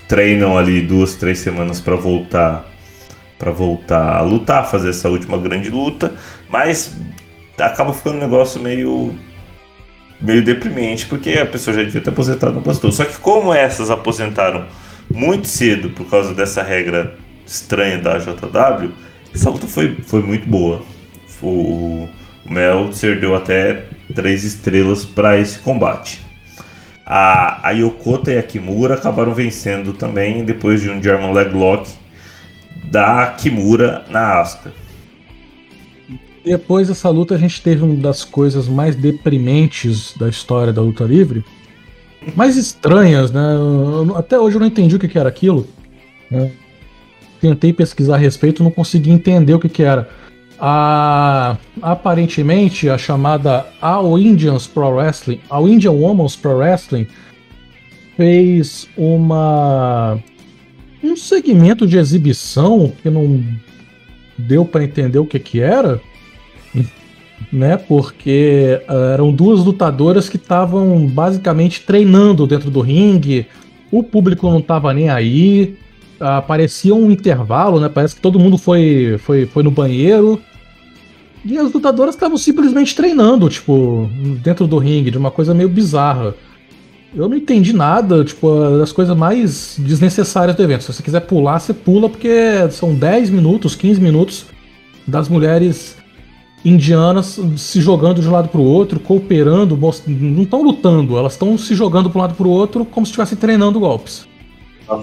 treinam ali duas, três semanas para voltar para voltar a lutar, fazer essa última grande luta, mas acaba ficando um negócio meio meio deprimente, porque a pessoa já devia ter aposentado, não aposentou. Só que como essas aposentaram muito cedo por causa dessa regra estranha da JW, essa luta foi, foi muito boa. O, o Meltzer deu até três estrelas para esse combate. A, a Yokota e a Kimura acabaram vencendo também depois de um German Leglock da Kimura na Asuka. Depois dessa luta, a gente teve uma das coisas mais deprimentes da história da luta livre. Mais estranhas, né? Até hoje eu não entendi o que, era aquilo. Né? Tentei pesquisar a respeito, não consegui entender o que, que era. A, aparentemente, a chamada All Indians Pro Wrestling, All Indian Women's Pro Wrestling, fez uma um segmento de exibição que não deu para entender o que, que era né? Porque uh, eram duas lutadoras que estavam basicamente treinando dentro do ringue, o público não estava nem aí, uh, parecia um intervalo, né? Parece que todo mundo foi, foi, foi no banheiro. E as lutadoras estavam simplesmente treinando, tipo, dentro do ringue, de uma coisa meio bizarra. Eu não entendi nada, tipo, das coisas mais desnecessárias do evento. Se você quiser pular, você pula, porque são 10 minutos, 15 minutos das mulheres indianas se jogando de um lado para o outro, cooperando, não estão lutando, elas estão se jogando para um lado para o outro como se estivessem treinando golpes. Ah,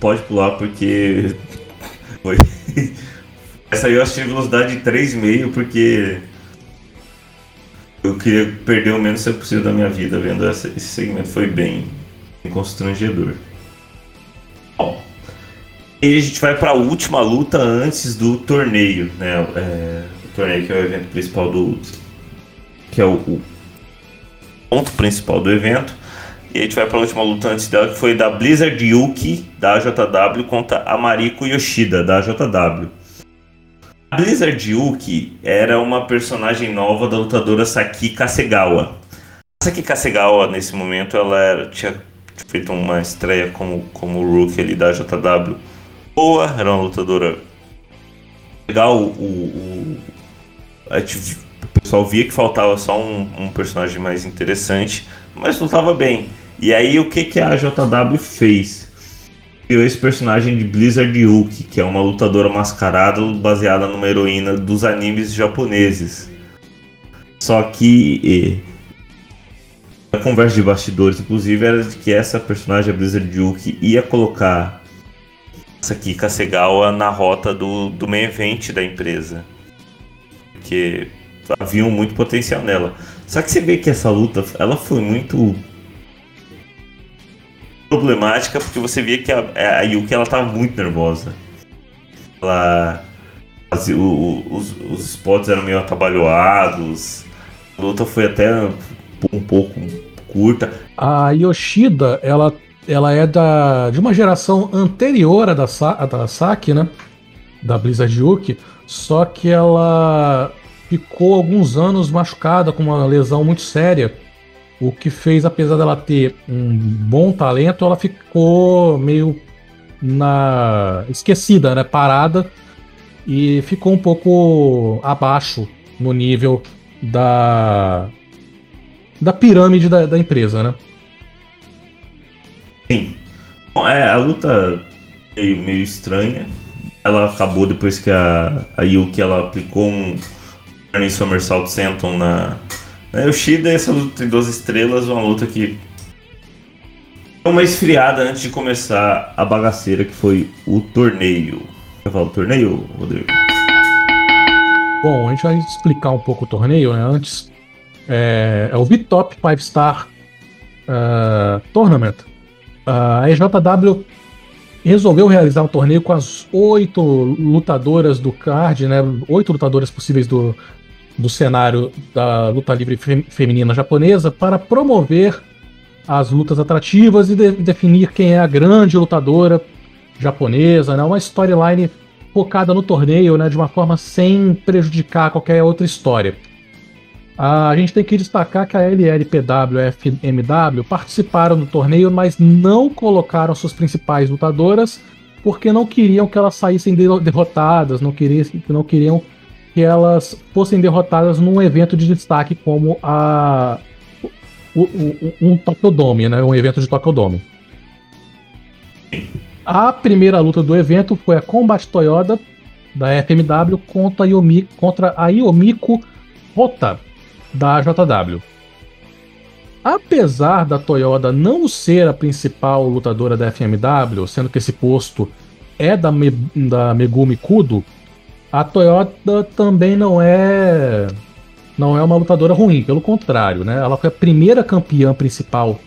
pode pular porque foi. Essa aí eu achei velocidade de 3,5 porque eu queria perder o menos possível da minha vida vendo essa, esse segmento. Foi bem, constrangedor. Bom, E a gente vai para a última luta antes do torneio, né? É, torneio que é o evento principal do. que é o, o ponto principal do evento. E a gente vai para a última luta antes dela, que foi da Blizzard Yuki, da JW, contra a Mariko Yoshida, da JW. A Blizzard Yuki era uma personagem nova da lutadora Saki Kasegawa. Saki Kasegawa, nesse momento, ela era, tinha feito uma estreia como, como rookie ali da JW boa, era uma lutadora legal. O, o, a gente, o pessoal via que faltava só um, um, personagem mais interessante, mas lutava bem. E aí o que, que a JW fez? Criou esse personagem de Blizzard Yuki, que é uma lutadora mascarada baseada numa heroína dos animes japoneses. Só que a conversa de bastidores, inclusive, era de que essa personagem, a Blizzard Yuki, ia colocar Saki Kasegawa na rota do, do main event da empresa. Porque haviam muito potencial nela. Só que você vê que essa luta, ela foi muito problemática porque você via que a, a Yuki ela tava muito nervosa. Ela o, os, os spots eram meio atabalhoados. A luta foi até um pouco curta. A Yoshida, ela ela é da, de uma geração anterior à da, da Saki, né? Da Blizzard Yuki, só que ela ficou alguns anos machucada com uma lesão muito séria, o que fez, apesar dela ter um bom talento, ela ficou meio na esquecida, né? Parada e ficou um pouco abaixo no nível da da pirâmide da, da empresa, né? Sim. Bom, é, a luta meio, meio estranha. Ela acabou depois que a, a Yuki ela aplicou um Turning Somersault Senton na, na Yoshida. Essa luta tem duas estrelas, uma luta que uma esfriada antes de começar a bagaceira que foi o torneio. Quer falar o torneio, Rodrigo? Bom, a gente vai explicar um pouco o torneio, né? Antes, é, é o V-Top 5 Star uh, Tournament a EJW resolveu realizar um torneio com as oito lutadoras do card, né? Oito lutadoras possíveis do, do cenário da luta livre feminina japonesa para promover as lutas atrativas e de definir quem é a grande lutadora japonesa, né? Uma storyline focada no torneio, né? De uma forma sem prejudicar qualquer outra história. A gente tem que destacar que a LLPW e a FMW participaram do torneio, mas não colocaram suas principais lutadoras porque não queriam que elas saíssem derrotadas, não queriam, não queriam que elas fossem derrotadas num evento de destaque como a o, o, um Tokyo Dome, né? Um evento de Tokyo Dome. A primeira luta do evento foi a Combat Toyota da FMW contra a, Yomi, contra a Yomiko Rota da JW. Apesar da Toyota não ser a principal lutadora da FMW, sendo que esse posto é da, Me da Megumi Kudo, a Toyota também não é não é uma lutadora ruim, pelo contrário, né? Ela foi a primeira campeã principal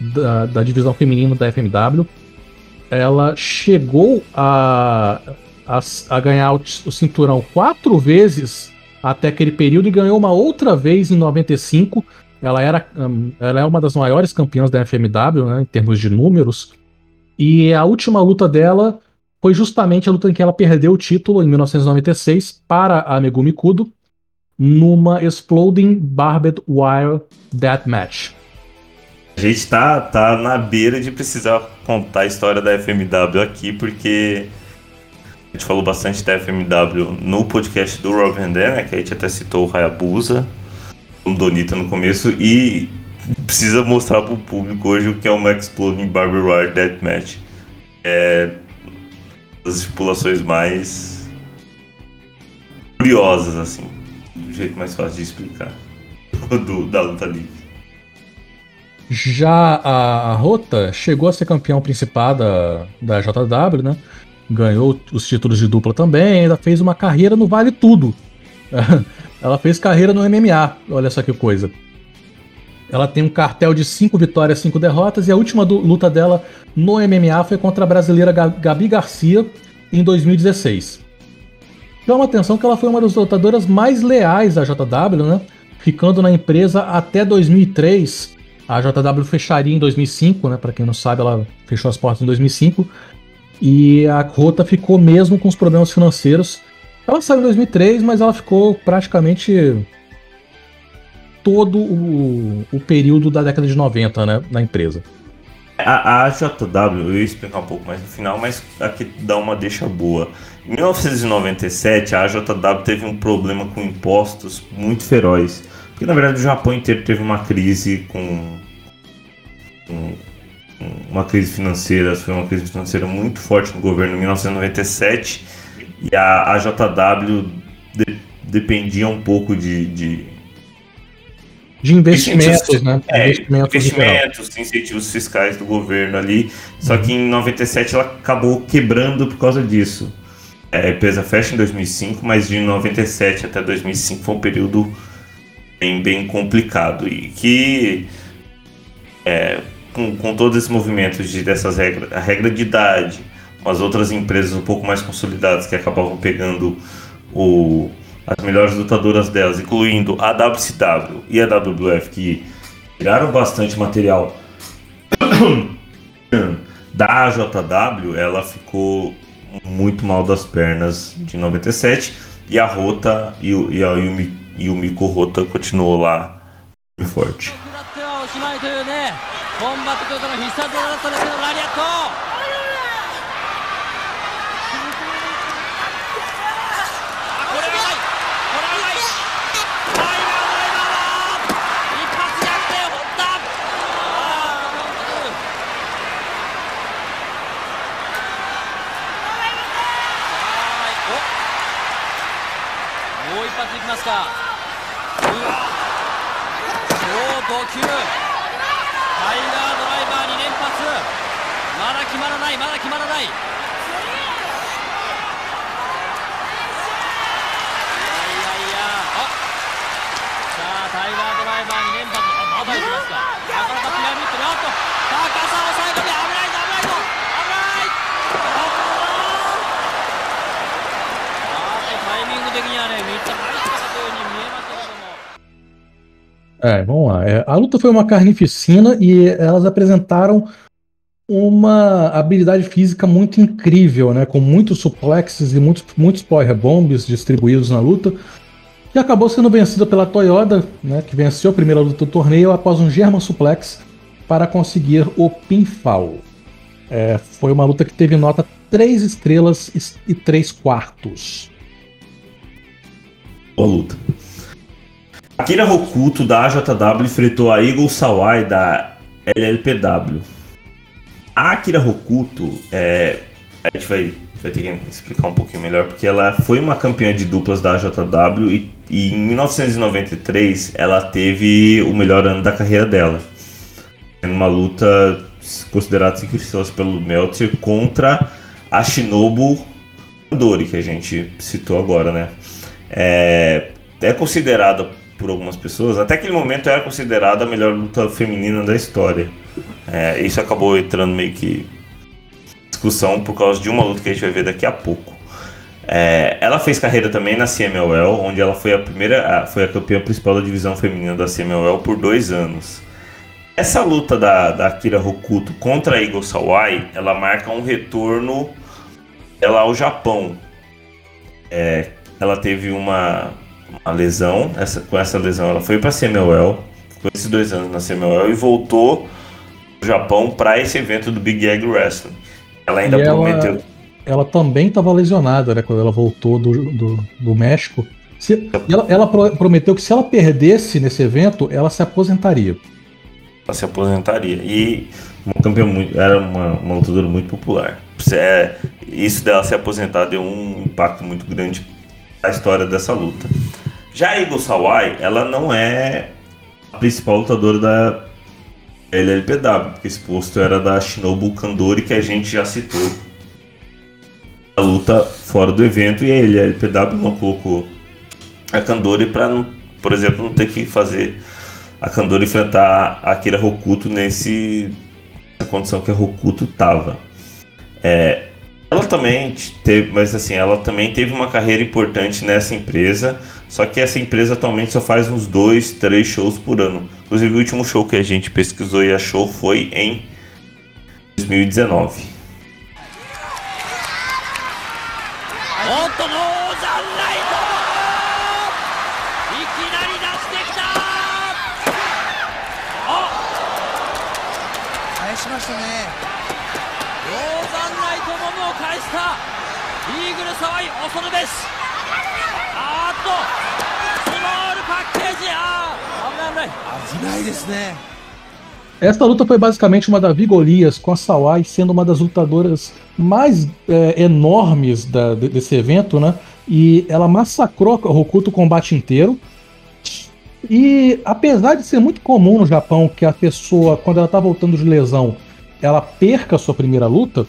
da, da divisão feminina da FMW. Ela chegou a, a, a ganhar o, o cinturão quatro vezes até aquele período e ganhou uma outra vez em 95. Ela, era, hum, ela é uma das maiores campeãs da FMW, né, em termos de números. E a última luta dela foi justamente a luta em que ela perdeu o título em 1996 para a Megumi Kudo numa Exploding Barbed Wire Deathmatch. A gente tá, tá na beira de precisar contar a história da FMW aqui, porque gente falou bastante da FMW no podcast do Rob Van né? Que a gente até citou o Hayabusa, o Donita no começo, e precisa mostrar pro público hoje o que é uma Exploding Barbie Wire Deathmatch. É as estipulações mais curiosas, assim. Do jeito mais fácil de explicar. Do, da luta livre. Já a Rota chegou a ser campeão principal da, da JW, né? Ganhou os títulos de dupla também, ainda fez uma carreira no Vale Tudo. Ela fez carreira no MMA, olha só que coisa. Ela tem um cartel de cinco vitórias, cinco derrotas, e a última luta dela no MMA foi contra a brasileira Gabi Garcia em 2016. Chama atenção que ela foi uma das lutadoras mais leais da JW, né? Ficando na empresa até 2003. A JW fecharia em 2005, né? Para quem não sabe, ela fechou as portas em 2005. E a Rota ficou mesmo com os problemas financeiros. Ela saiu em 2003, mas ela ficou praticamente todo o, o período da década de 90 né, na empresa. A, a JW, eu ia explicar um pouco mais no final, mas aqui dá uma deixa boa. Em 1997, a JW teve um problema com impostos muito feroz. Porque na verdade o Japão inteiro teve uma crise com, com uma crise financeira, foi uma crise financeira muito forte no governo em 1997 e a, a JW de, dependia um pouco de, de de investimentos, né? É, investimentos, investimentos incentivos fiscais do governo ali. Só que em 97 ela acabou quebrando por causa disso. É, a empresa fecha em 2005, mas de 97 até 2005 foi um período bem, bem complicado e que é, com, com todos esses movimentos de, dessas regras, a regra de idade, umas outras empresas um pouco mais consolidadas que acabavam pegando o as melhores lutadoras delas, incluindo a WCW e a WWF, que tiraram bastante material da JW, ela ficou muito mal das pernas de 97 e a Rota e, e a Yumi, Yumiko Rota continuou lá forte. コンバット。強の必殺技だったんラリアット一発った。もう一発いきますか。うわ超ド級タイガードライバー2連発。まだ決まらないまだ決まらない。ライやいや。あさあタイガードライバー2連発。あまだいきますか。なかなかピラミッドなんと。高さを抑え込み危ないぞ危ないぞ危ないあタイミング的にはね3つ入った。É, vamos lá. É, a luta foi uma carnificina e elas apresentaram uma habilidade física muito incrível, né? Com muitos suplexes e muitos, muitos power bombs distribuídos na luta. Que acabou sendo vencida pela Toyota, né? Que venceu a primeira luta do torneio após um German suplex para conseguir o pinfall. É, foi uma luta que teve nota 3 estrelas e 3 quartos. Boa luta. Akira Hokuto da AJW enfrentou a Eagle Sawai da LLPW. A Akira Hokuto, é, a gente vai, vai, ter que explicar um pouquinho melhor, porque ela foi uma campeã de duplas da AJW e, e em 1993 ela teve o melhor ano da carreira dela. Uma luta considerada silenciosa pelo Meltzer contra a Shinobu Dori, que a gente citou agora, né? É, é considerada por algumas pessoas, até aquele momento era considerada a melhor luta feminina da história. É, isso acabou entrando meio que discussão por causa de uma luta que a gente vai ver daqui a pouco. É, ela fez carreira também na CMLL, onde ela foi a primeira, foi a campeã principal da divisão feminina da CMLL por dois anos. Essa luta da, da Akira Hokuto contra a Eagle Sawai, ela marca um retorno ela ao Japão. É, ela teve uma uma lesão. Essa, com essa lesão, ela foi para a CMLL, ficou esses dois anos na CMLL e voltou do Japão para esse evento do Big Egg Wrestling. Ela ainda e prometeu. Ela, ela também estava lesionada, né? Quando ela voltou do, do, do México. Se, ela, ela prometeu que se ela perdesse nesse evento, ela se aposentaria. Ela se aposentaria. E uma campeã muito, era uma, uma lutadora muito popular. É, isso dela se aposentar deu um impacto muito grande a história dessa luta. Já a Eagle Sawai, ela não é a principal lutadora da LLPW, porque esse posto era da Shinobu Kandori, que a gente já citou. A luta fora do evento e a LLPW não colocou a Kandori para, por exemplo, não ter que fazer a Kandori enfrentar a Akira Hokuto nesse nessa condição que a Hokuto tava. É, ela também teve, mas assim, ela também teve uma carreira importante nessa empresa, só que essa empresa atualmente só faz uns dois, três shows por ano. Inclusive o último show que a gente pesquisou e achou foi em 2019. Esta luta foi basicamente uma Davi Golias, com a Sawai sendo uma das lutadoras mais é, enormes da, desse evento, né? E ela massacrou o Hokuto o combate inteiro. E apesar de ser muito comum no Japão que a pessoa, quando ela tá voltando de lesão, ela perca a sua primeira luta,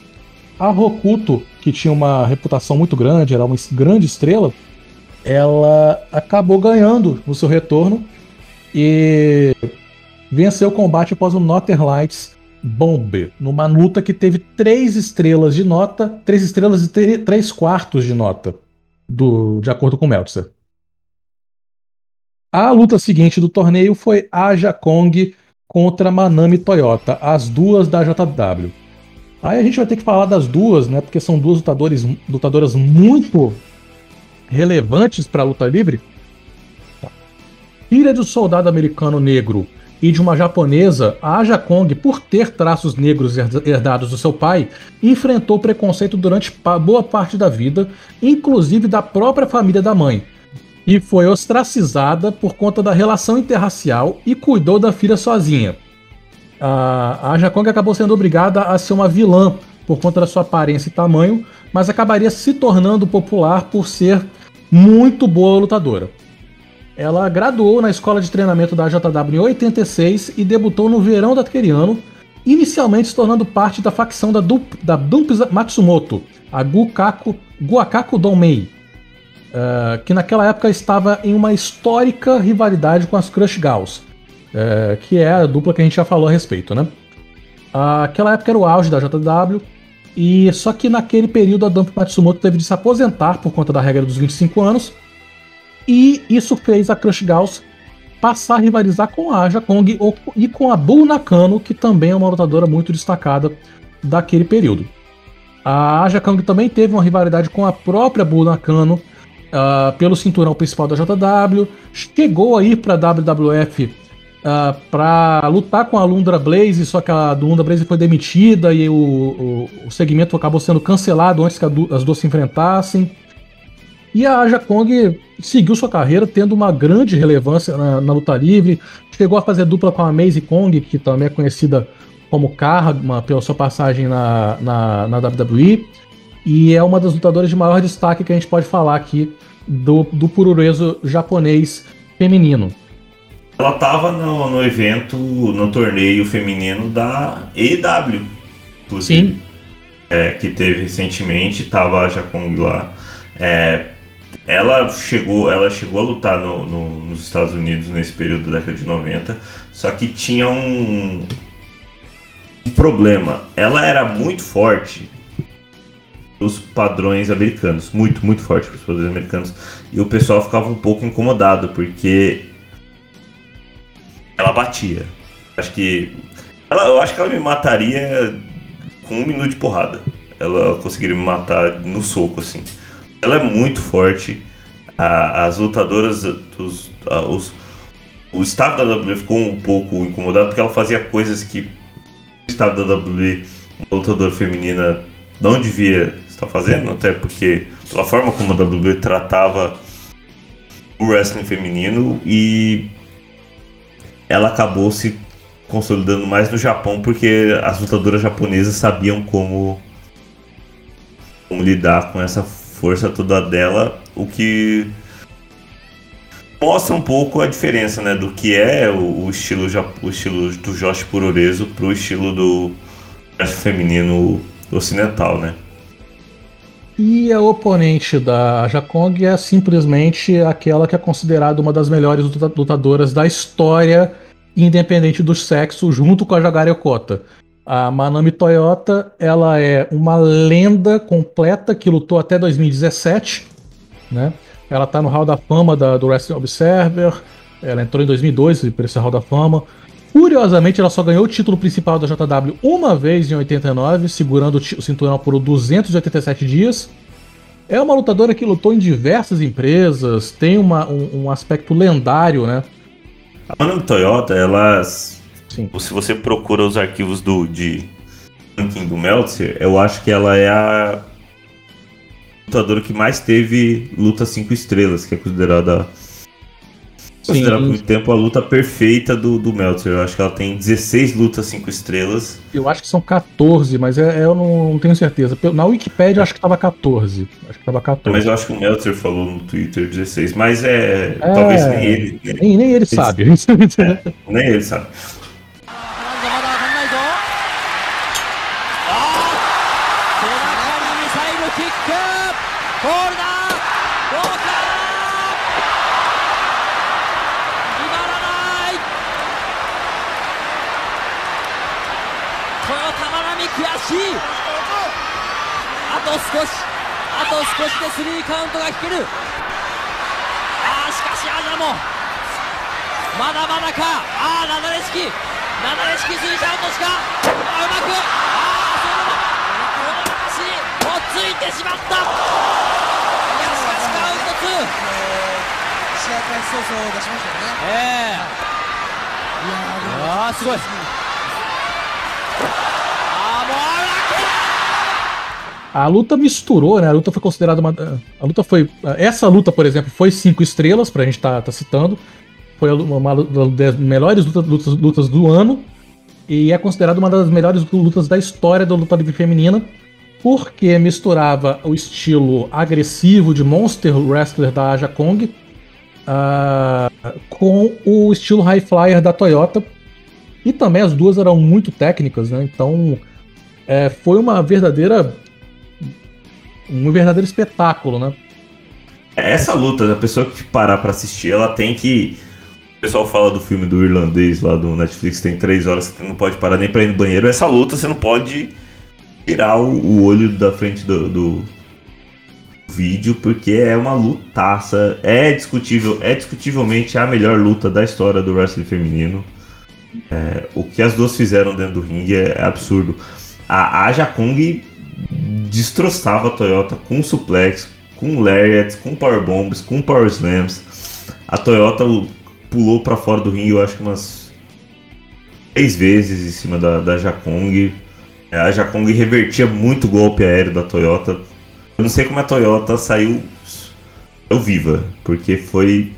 a Hokuto, que tinha uma reputação muito grande, era uma grande estrela, ela acabou ganhando no seu retorno e venceu o combate após o Northern Lights Bomb, numa luta que teve três estrelas de nota, três estrelas e três quartos de nota, do, de acordo com Meltzer. A luta seguinte do torneio foi Aja Kong contra Manami Toyota, as duas da JW. Aí a gente vai ter que falar das duas, né? Porque são duas lutadores, lutadoras muito relevantes para a luta livre. Filha de um soldado americano negro e de uma japonesa, a Aja Kong, por ter traços negros herdados do seu pai, enfrentou preconceito durante boa parte da vida, inclusive da própria família da mãe, e foi ostracizada por conta da relação interracial e cuidou da filha sozinha. A Aja Kong acabou sendo obrigada a ser uma vilã por conta da sua aparência e tamanho, mas acabaria se tornando popular por ser muito boa lutadora. Ela graduou na escola de treinamento da JW em 86 e debutou no verão daquele ano, inicialmente se tornando parte da facção da, Dump, da Dumps Matsumoto, a Gukaku, Guakaku Donmei, uh, que naquela época estava em uma histórica rivalidade com as Crush Gals, uh, que é a dupla que a gente já falou a respeito, né? Uh, aquela época era o auge da JW, e só que naquele período a Dump Matsumoto teve de se aposentar por conta da regra dos 25 anos, e isso fez a Crush Gauss passar a rivalizar com a Aja Kong e com a Bull Nakano, que também é uma lutadora muito destacada daquele período. A Aja Kong também teve uma rivalidade com a própria Bull Nakano uh, pelo cinturão principal da JW, chegou a ir para a WWF uh, para lutar com a Lundra Blaze, só que a Lundra Blaze foi demitida e o, o, o segmento acabou sendo cancelado antes que as duas se enfrentassem. E a Aja Kong seguiu sua carreira tendo uma grande relevância na, na luta livre. Chegou a fazer dupla com a Maisie Kong, que também é conhecida como Karma pela sua passagem na, na, na, WWE. E é uma das lutadoras de maior destaque que a gente pode falar aqui do, do purureso japonês feminino. Ela estava no, no evento, no torneio feminino da EW, Sim. É, que teve recentemente, tava a Jakong lá. É, ela chegou, ela chegou a lutar no, no, nos Estados Unidos nesse período da década de 90, só que tinha um, um problema. Ela era muito forte os padrões americanos, muito, muito forte os padrões americanos, e o pessoal ficava um pouco incomodado porque ela batia. Acho que ela, eu acho que ela me mataria com um minuto de porrada. Ela conseguiria me matar no soco assim. Ela é muito forte. A, as lutadoras, dos, a, os, o staff da WWE ficou um pouco incomodado porque ela fazia coisas que o staff da WWE, uma lutadora feminina, não devia estar fazendo, até porque pela forma como a WWE tratava o wrestling feminino e ela acabou se consolidando mais no Japão porque as lutadoras japonesas sabiam como, como lidar com essa força toda dela, o que mostra um pouco a diferença, né, do que é o, o estilo o estilo do Josh Puroreso pro estilo do feminino ocidental, né? E a oponente da Jakong é simplesmente aquela que é considerada uma das melhores lutadoras da história independente do sexo, junto com a Jagari Okota. A Manami Toyota, ela é uma lenda completa que lutou até 2017, né? Ela tá no Hall da Fama da, do Wrestling Observer, ela entrou em 2002 para esse Hall da Fama. Curiosamente, ela só ganhou o título principal da JW uma vez em 89, segurando o cinturão por 287 dias. É uma lutadora que lutou em diversas empresas, tem uma, um, um aspecto lendário, né? A Manami Toyota, elas Sim. Se você procura os arquivos do, de ranking do Meltzer, eu acho que ela é a lutadora que mais teve luta 5 estrelas, que é considerada considerada por muito tempo a luta perfeita do, do Meltzer. Eu acho que ela tem 16 lutas 5 estrelas. Eu acho que são 14, mas é, é, eu não, não, tenho certeza. Na Wikipedia eu acho que tava 14. Acho que tava 14. Mas eu acho que o Meltzer falou no Twitter 16, mas é. é talvez nem ele. Né? Nem, nem ele sabe. É, nem ele sabe. 少しあと少しでスリーカウントが引ける。ああしかしアジャもまだまだか。ああナダレ式ナダレ式スリーカウントしかあうまくああそのままこの足にもついてしまった。いやしかしカウント2試合開始早々出しましたよね。ええ。ー、い。やーすごい A luta misturou, né? A luta foi considerada uma. A luta foi. Essa luta, por exemplo, foi cinco estrelas, pra gente tá, tá citando. Foi uma das melhores lutas, lutas, lutas do ano. E é considerada uma das melhores lutas da história da luta livre feminina. Porque misturava o estilo agressivo de Monster Wrestler da Aja Kong uh, com o estilo High Flyer da Toyota. E também as duas eram muito técnicas, né? Então é, foi uma verdadeira um verdadeiro espetáculo, né? Essa luta, a pessoa que parar para assistir, ela tem que. O pessoal fala do filme do irlandês lá do Netflix, tem três horas, você não pode parar nem pra ir no banheiro. Essa luta você não pode tirar o, olho da frente do, do, vídeo, porque é uma lutaça. É discutível, é discutivelmente a melhor luta da história do wrestling feminino. É, o que as duas fizeram dentro do ringue é, é absurdo. A Aja Kong destroçava a Toyota com suplex, com lariats, com power bombs, com power slams. A Toyota pulou para fora do ringue, eu acho que umas três vezes em cima da, da Jakong. É, a Jakong revertia muito o golpe aéreo da Toyota. Eu não sei como a Toyota saiu, eu viva, porque foi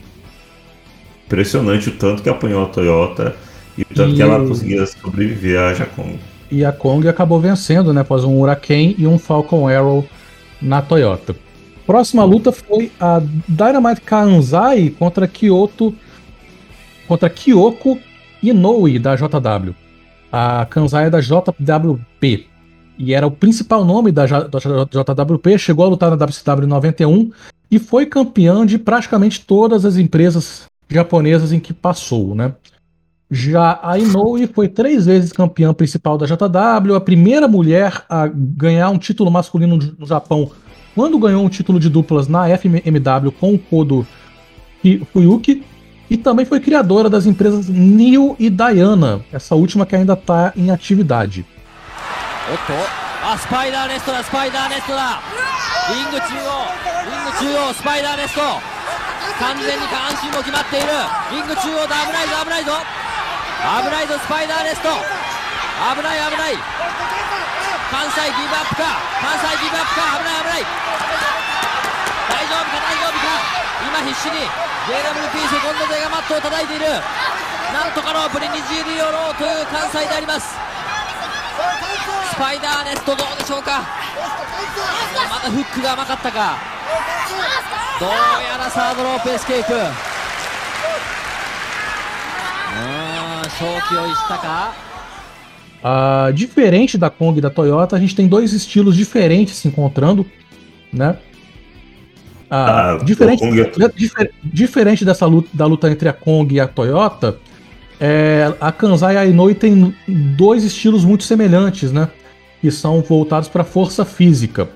impressionante o tanto que apanhou a Toyota e o tanto e... que ela conseguia sobreviver à Jakong e a Kong acabou vencendo, né, após um Huracan e um Falcon Arrow na Toyota. Próxima luta foi a Dynamite Kanzai contra Kyoto contra Kyoko Inoue da JW. A Kanzai é da JWP e era o principal nome da, da JWP, chegou a lutar na WCW em 91 e foi campeã de praticamente todas as empresas japonesas em que passou, né? Já a Inoue foi três vezes campeã principal da JW, a primeira mulher a ganhar um título masculino no Japão quando ganhou um título de duplas na FMW com o Kodo Fuyuki, e também foi criadora das empresas Neo e Diana, essa última que ainda está em atividade. Oto. Ah, Spider Nest da, Spider Nest da. Ring 中央、リング中央、スパイダーネスト。完全に下半身も決まっている。リング中央だ、危ないぞ、危ないぞ。 危ないぞスパイダーレスト。危ない危ない。関西ギブアップか。関西ギブアップか。危ない危ない。大丈夫か？大丈夫か？今必死に。JWP セコンド勢がマットを叩いている。なんとかのプリニジーリオローという関西であります。スパイダーネストどうでしょうか？またフックが甘かったか。どうやらサードロープエスケープ。Uh, diferente da Kong e da Toyota, a gente tem dois estilos diferentes se encontrando, né? Uh, ah, diferente, é... difer, diferente dessa luta, da luta entre a Kong e a Toyota, É, a Kanzai e a Inoue tem dois estilos muito semelhantes, né? Que são voltados para força física.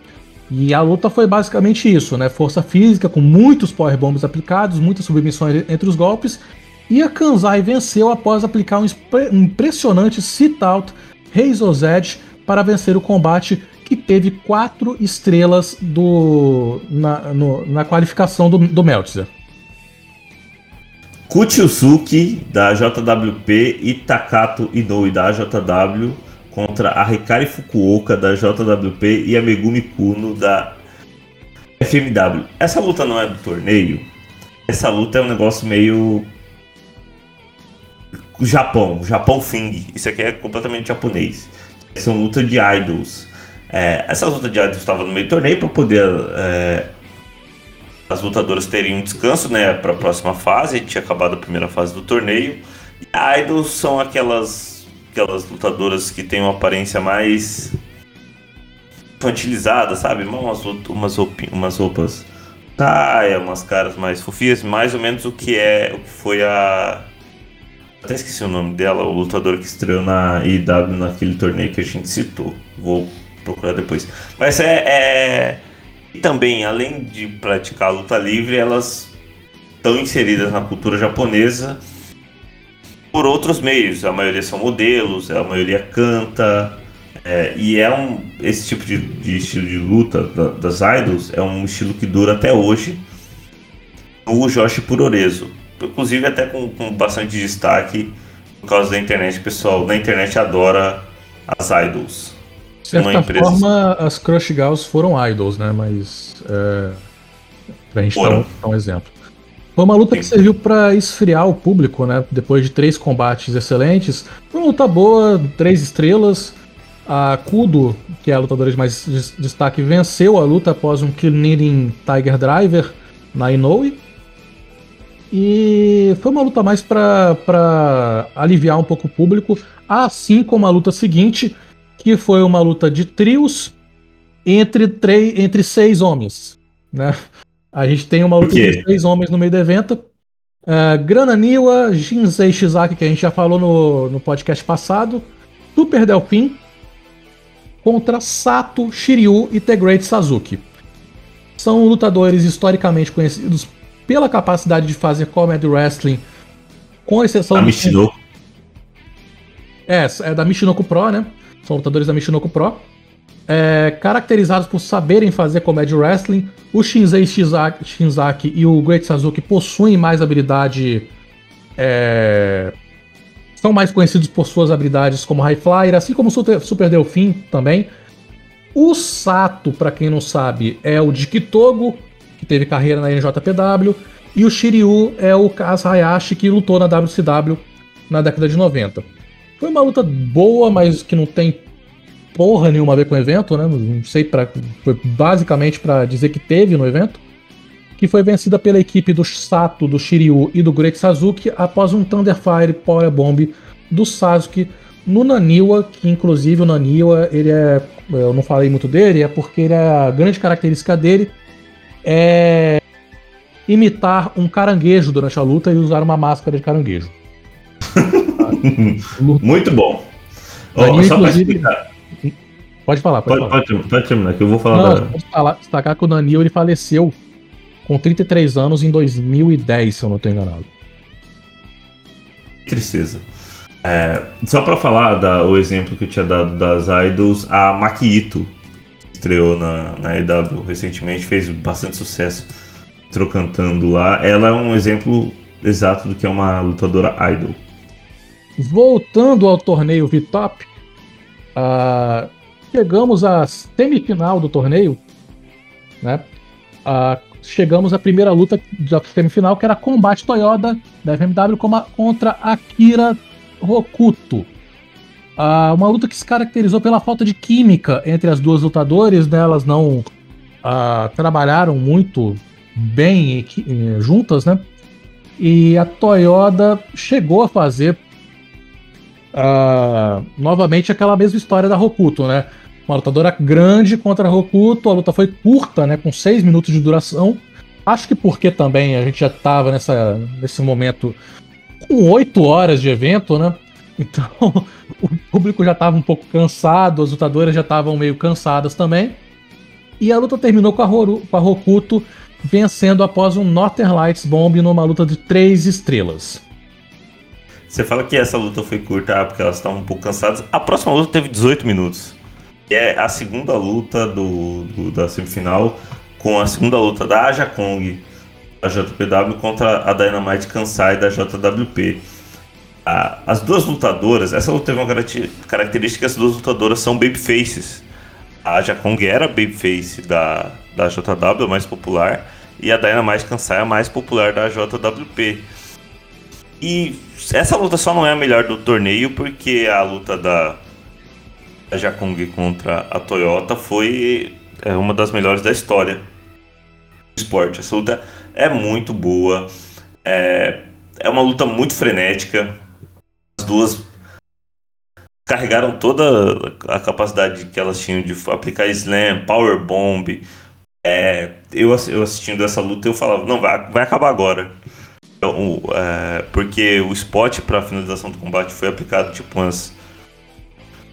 E a luta foi basicamente isso, né? Força física, com muitos power bombs aplicados, muitas submissões entre os golpes. E a Kanzai venceu após aplicar um impressionante sit-out Edge para vencer o combate que teve quatro estrelas do, na, no, na qualificação do, do Meltzer. Kuchiusuki da JWP e Takato Inoue da JW contra a Hikari Fukuoka da JWP e a Megumi Kuno da FMW. Essa luta não é do torneio. Essa luta é um negócio meio Japão, Japão Fing. Isso aqui é completamente japonês. São luta de idols. É, essa luta de idols estava no meio do torneio para poder é, as lutadoras terem um descanso, né, para a próxima fase. Tinha acabado a primeira fase do torneio. E idols são aquelas aquelas lutadoras que têm uma aparência mais infantilizada, sabe? Umas, umas, umas roupas taia, umas caras mais fofias, mais ou menos o que é o que foi a até esqueci o nome dela, o lutador que estreou na IW naquele torneio que a gente citou. Vou procurar depois. Mas é, é... E também, além de praticar luta livre, elas estão inseridas na cultura japonesa por outros meios. A maioria são modelos, a maioria canta. É, e é um esse tipo de, de estilo de luta da, das idols é um estilo que dura até hoje. O Joshi Puroreso, inclusive até com, com bastante destaque por causa da internet, pessoal da internet adora as idols. De certa empresa... forma, as Crush Gals foram idols, né? Mas é, pra gente dar um, um exemplo. Foi uma luta que serviu para esfriar o público, né? Depois de três combates excelentes. Foi uma luta boa, três estrelas. A Kudo, que é a lutadora de mais destaque, venceu a luta após um Kill Tiger Driver na Inoue. E foi uma luta mais para aliviar um pouco o público, assim como a luta seguinte, que foi uma luta de trios entre, três, entre seis homens. Né? A gente tem uma luta de seis homens no meio do evento. Uh, Grana Niwa, Jinsei Shizaki, que a gente já falou no, no podcast passado. Super Delfim contra Sato, Shiryu e The Great Sazuki. São lutadores historicamente conhecidos pela capacidade de fazer comedy wrestling, com exceção da do... Michinoku. É, é da Michinoku Pro, né? São lutadores da Michinoku Pro é, caracterizados por saberem fazer comédia wrestling. O Shinzei Shinzaki, Shinzaki e o Great Sazuki possuem mais habilidade. É, são mais conhecidos por suas habilidades como High Flyer, assim como o Super, Super Delfim também. O Sato, para quem não sabe, é o de Kitogo, que teve carreira na NJPW. E o Shiryu é o Kaz Hayashi, que lutou na WCW na década de 90. Foi uma luta boa, mas que não tem porra nenhuma a ver com o evento, né? Não sei para foi basicamente para dizer que teve no evento, que foi vencida pela equipe do Sato, do Shiryu e do Great Sazuki após um Thunderfire Power Bomb do Sasuke no Naniwa, que inclusive o Naniwa, ele é, eu não falei muito dele, é porque ele é, a grande característica dele é imitar um caranguejo durante a luta e usar uma máscara de caranguejo. muito bom. Oh, só inclusive, Pode falar, pode, pode, falar. Pode, pode, terminar, que eu vou falar. Não, da... Pode falar, destacar que o Danilo ele faleceu com 33 anos em 2010, se eu não estou enganado. Tristeza. É, só para falar da, o exemplo que eu tinha dado das idols, a Makito estreou na, na EW recentemente, fez bastante sucesso trocantando lá. Ela é um exemplo exato do que é uma lutadora idol. Voltando ao torneio VTOP, uh, chegamos à semifinal do torneio, né? Uh, chegamos à primeira luta da semifinal, que era combate Toyota da FMW contra Akira Rokuto. Uh, uma luta que se caracterizou pela falta de química entre as duas lutadoras, né? Elas não uh, trabalharam muito bem juntas, né? E a Toyota chegou a fazer uh, novamente aquela mesma história da Rokuto, né? Uma lutadora grande contra a Rokuto, a luta foi curta, né, com 6 minutos de duração. Acho que porque também a gente já estava nessa, nesse momento com oito horas de evento, né? Então o público já estava um pouco cansado, as lutadoras já estavam meio cansadas também. E a luta terminou com a, Horu, com a Rokuto vencendo após um Northern Lights Bomb numa luta de três estrelas. Você fala que essa luta foi curta ah, porque elas estavam um pouco cansadas. A próxima luta teve 18 minutos. É a segunda luta do, do da semifinal com a segunda luta da Aja Kong da JPW contra a Dynamite Kansai da JWP. Ah, as duas lutadoras, essa luta teve uma característica: as duas lutadoras são babyfaces. A Aja Kong era babyface da, da JW, a mais popular, e a Dynamite Kansai, a mais popular da JWP. E essa luta só não é a melhor do torneio porque a luta da, da Jakong contra a Toyota foi é, uma das melhores da história do esporte. Essa luta é muito boa, é, é uma luta muito frenética. As duas carregaram toda a capacidade que elas tinham de aplicar slam, power bomb. É, eu, eu assistindo essa luta eu falava, não, vai, vai acabar agora. Então, é, porque o spot para finalização do combate foi aplicado tipo umas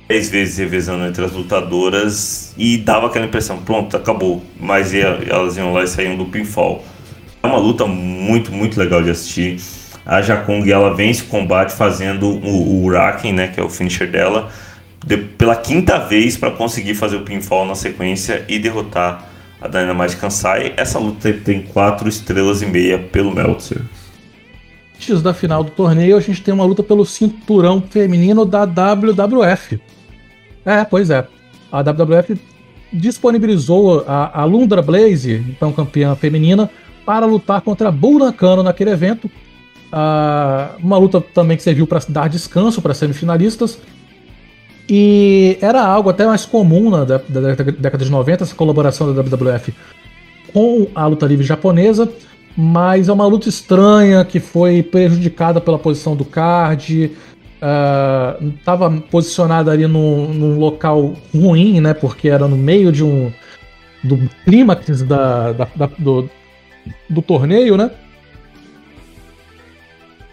10 vezes revezando entre as lutadoras e dava aquela impressão, pronto, acabou. Mas ia, elas iam lá e saíam do pinfall. É uma luta muito, muito legal de assistir. A Jakong ela vence o combate fazendo o, o né, que é o finisher dela, de, pela quinta vez para conseguir fazer o pinfall na sequência e derrotar a Dynamite Kansai. Essa luta tem 4 estrelas e meia pelo Meltzer antes da final do torneio, a gente tem uma luta pelo cinturão feminino da WWF. É, pois é. A WWF disponibilizou a, a Lundra Blaze, então campeã feminina, para lutar contra a Bull Nakano naquele evento. Ah, uma luta também que serviu para dar descanso para semifinalistas. E era algo até mais comum na da, da década de 90, essa colaboração da WWF com a luta livre japonesa mas é uma luta estranha que foi prejudicada pela posição do card. Estava uh, posicionada ali num, num, local ruim, né? Porque era no meio de um do clímax da, da, da, do, do torneio, né?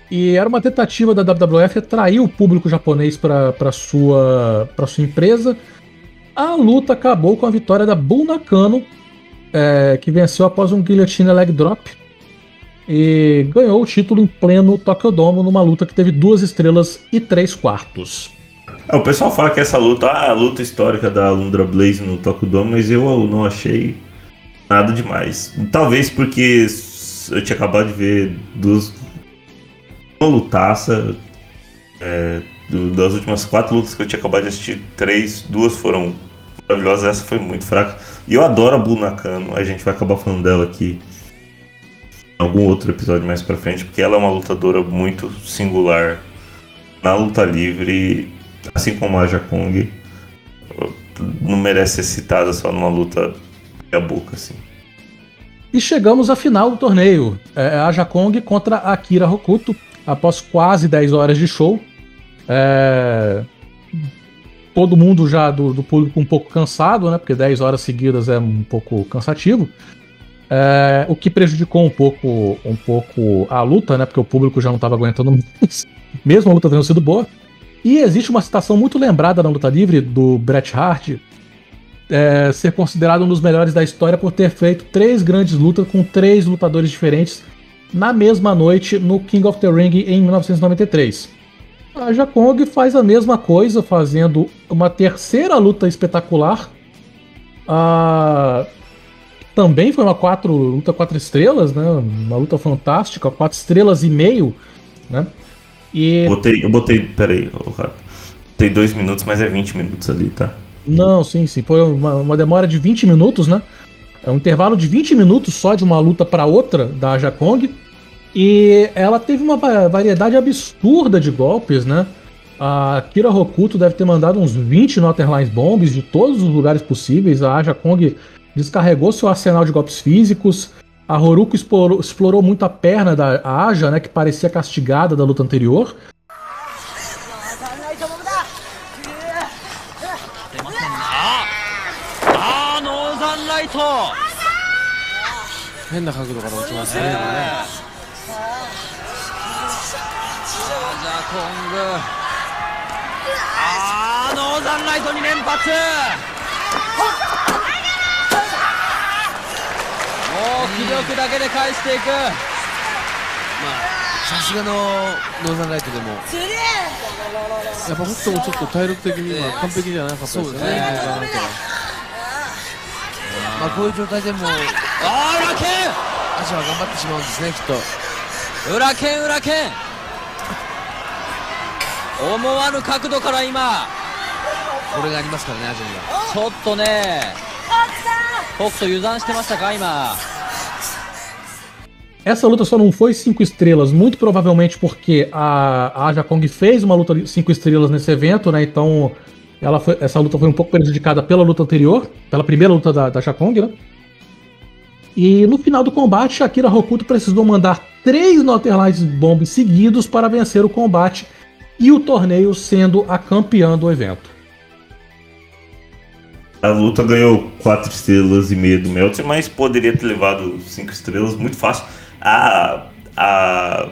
E era uma tentativa da WWF atrair o público japonês para sua sua empresa. A luta acabou com a vitória da Bull Nakano, é, que venceu após um guillotine leg drop e ganhou o título em pleno Tokyo Dome numa luta que teve duas estrelas e três quartos. É, o pessoal fala que essa luta, ah, a luta histórica da Lundra Blaze no Tokyo Dome, mas eu não achei nada demais. Talvez porque eu tinha acabado de ver duas uma lutaça é, das últimas quatro lutas que eu tinha acabado de assistir, três, duas foram maravilhosas, essa foi muito fraca. E eu adoro a Blue Nakano, a gente vai acabar falando dela aqui algum outro episódio mais pra frente, porque ela é uma lutadora muito singular na luta livre, assim como a Jakong. Não merece ser citada só numa luta a boca, assim. E chegamos à final do torneio. É, é a contra a Akira Hokuto, após quase 10 horas de show. É... Todo mundo já do, do público um pouco cansado, né? Porque 10 horas seguidas é um pouco cansativo. É, o que prejudicou um pouco, um pouco a luta, né? Porque o público já não estava aguentando mais, mesmo a luta tendo sido boa. E existe uma citação muito lembrada na luta livre do Bret Hart é, ser considerado um dos melhores da história por ter feito três grandes lutas com três lutadores diferentes na mesma noite no King of the Ring em 1993. A Jakong faz a mesma coisa, fazendo uma terceira luta espetacular. Uh, também foi uma quatro, luta quatro estrelas, né? Uma luta fantástica, quatro estrelas e meio, né? E... Botei, eu botei, peraí, tem dois minutos, mas é 20 minutos ali, tá? Não, sim, sim. Foi uma, uma demora de 20 minutos, né? É um intervalo de 20 minutos só de uma luta para outra da Aja Kong. E ela teve uma variedade absurda de golpes, né? A Kira Rokuto deve ter mandado uns 20 Northern Bombs de todos os lugares possíveis. A Aja Kong descarregou seu arsenal de golpes físicos. A Horuko explorou, explorou muito a perna da Aja, né, que parecia castigada da luta anterior. コング。あーノーザンライトに連発。もう気力だけで返していく。さすがのノーザンライトでも。やっぱ北斗もちょっと体力的には完璧じゃなかったですよねまあ、こういう状態でもあー裏剣足は頑張ってしまうんですねきっと裏剣裏剣思わぬ角度から今これがありますからねアジアにはちょっとね北斗油断してましたか今 Essa luta só não foi cinco estrelas, muito provavelmente porque a, a Aja Kong fez uma luta de cinco estrelas nesse evento, né? Então ela foi- essa luta foi um pouco prejudicada pela luta anterior, pela primeira luta da, da Aja Kong, né? E no final do combate, Akira Hokuto precisou mandar três Northern Bombs seguidos para vencer o combate e o torneio sendo a campeã do evento. A luta ganhou 4 estrelas e meia do Meltzer, mas poderia ter levado 5 estrelas muito fácil. A, a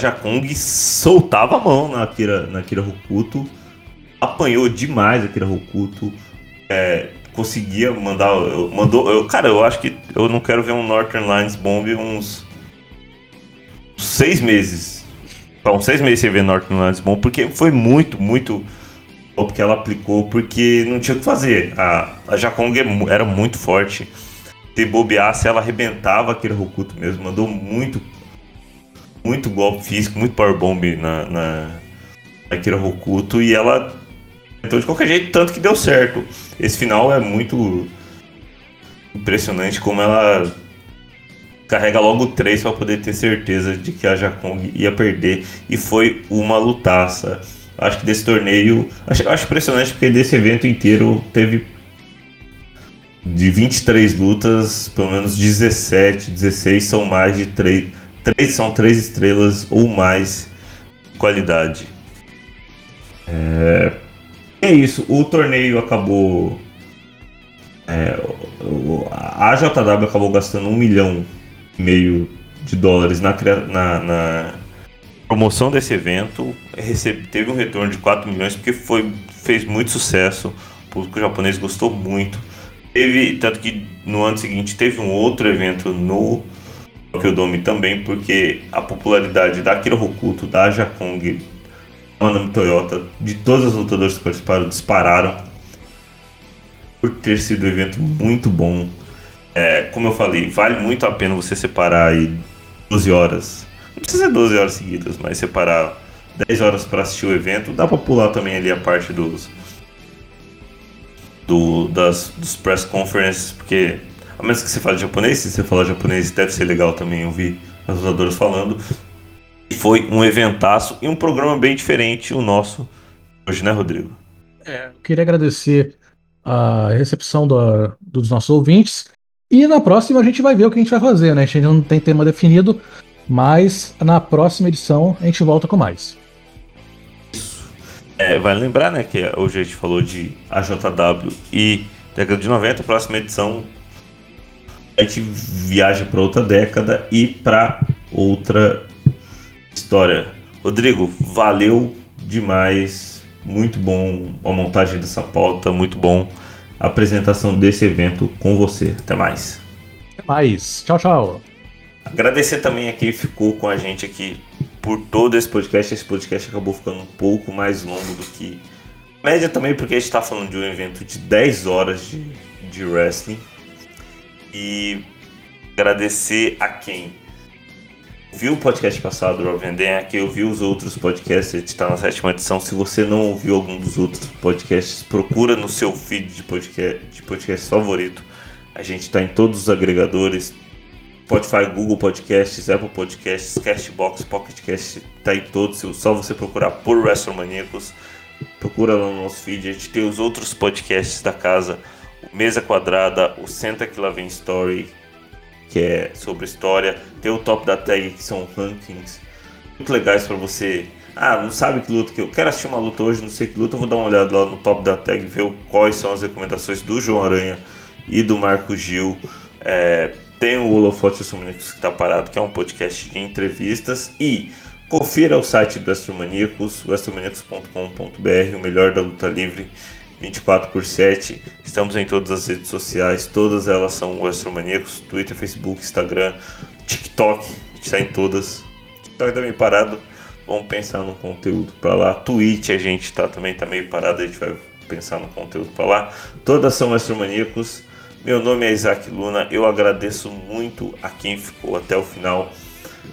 Jakong soltava a mão na Akira, na Akira apanhou demais a Akira Hokuto, é, conseguia mandar. Mandou, eu, cara, eu acho que eu não quero ver um Northern Lines Bomb uns 6 meses. Então, seis meses sem ver Northern Lines Bomb, porque foi muito, muito golpe que ela aplicou porque não tinha o que fazer. A, a Jakong é era muito forte. Se bobeasse, ela arrebentava aquele Rokuto mesmo. Mandou muito, muito golpe físico, muito powerbomb na, na, na Akira Rokuto. E ela tentou de qualquer jeito, tanto que deu certo. Esse final é muito impressionante como ela carrega logo três para poder ter certeza de que a Jakong ia perder. E foi uma lutaça. Acho que desse torneio. Acho, acho impressionante porque desse evento inteiro teve. De 23 lutas, pelo menos 17, 16 são mais de 3. 3 são 3 estrelas ou mais de qualidade. É, é isso. O torneio acabou. é, a JW acabou gastando um milhão e meio de dólares na, na, na promoção desse evento. Recebe, teve um retorno de 4 milhões porque foi, fez muito sucesso. O público japonês gostou muito. Teve, tanto que no ano seguinte teve um outro evento no Tokyo Dome também, porque a popularidade da Akira Hokuto, da Jakong, da Manami Toyota, de todas as lutadoras que participaram, dispararam por ter sido um evento muito bom. É, como eu falei, vale muito a pena você separar aí 12 horas. Não precisa ser 12 horas seguidas, mas separar 10 horas para assistir o evento. Dá para pular também ali a parte dos do, das, dos press conferences, porque a menos que você fale japonês, se você falar japonês deve ser legal também ouvir as lutadoras falando. E foi um eventaço e um programa bem diferente o nosso hoje, né, Rodrigo? Eu queria agradecer a recepção da- dos nossos ouvintes. E na próxima a gente vai ver o que a gente vai fazer, né? A gente ainda não tem tema definido, mas na próxima edição a gente volta com mais. É, vale lembrar, né, que hoje a gente falou de AJW e década de 90, a próxima edição a gente viaja para outra década e para outra história. Rodrigo, valeu demais, muito bom a montagem dessa pauta, muito bom a apresentação desse evento com você. Até mais. Até mais. Tchau, tchau. Agradecer também a quem ficou com a gente aqui por todo esse podcast. Esse podcast acabou ficando um pouco mais longo do que média também, porque a gente está falando de um evento de 10 horas de, de wrestling. E agradecer a quem viu o podcast passado do Rovenden, a quem ouviu os outros podcasts, a gente está na sétima edição. Se você não ouviu algum dos outros podcasts, procura no seu feed de podcast, de podcast favorito. A gente está em todos os agregadores, Spotify, Google Podcasts, Apple Podcasts, Castbox, Pocket Cast, tá em todos. Só você procurar por WrestleManiacos. Procura lá no nosso feed. A gente tem os outros podcasts da casa: o Mesa Quadrada, o Senta que lá vem Story, que é sobre história. Tem o Top da Tag, que são rankings muito legais para você. Ah, não sabe que luta que eu quero assistir uma luta hoje, não sei que luta, vou dar uma olhada lá no Top da Tag, ver quais são as recomendações do João Aranha e do Marco Gil. É, tem o Holofote Assumínicos que tá parado, que é um podcast de entrevistas. E Confira o site do Astromaníacos, astromaníacos.com.br, o melhor da luta livre, 24 por 7. Estamos em todas as redes sociais, todas elas são o Astromaníacos, Twitter, Facebook, Instagram, TikTok, a gente está em todas. TikTok tá meio parado, vamos pensar no conteúdo para lá. Twitch a gente tá também tá meio parado, a gente vai pensar no conteúdo para lá. Todas são Astromaníacos. Meu nome é Isaac Luna, eu agradeço muito a quem ficou até o final.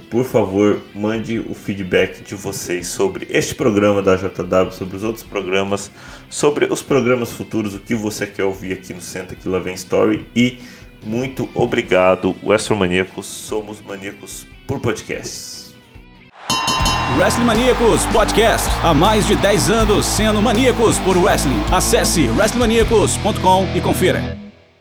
Por favor, mande o feedback de vocês sobre este programa da JW, sobre os outros programas, sobre os programas futuros, o que você quer ouvir aqui no Senta que lá vem Story. E muito obrigado, Western Maníacos. Somos maníacos por podcasts. Wrestling Maníacos Podcast. Há mais de 10 anos sendo maníacos por wrestling. Acesse wrestlingmaníacos.com e confira.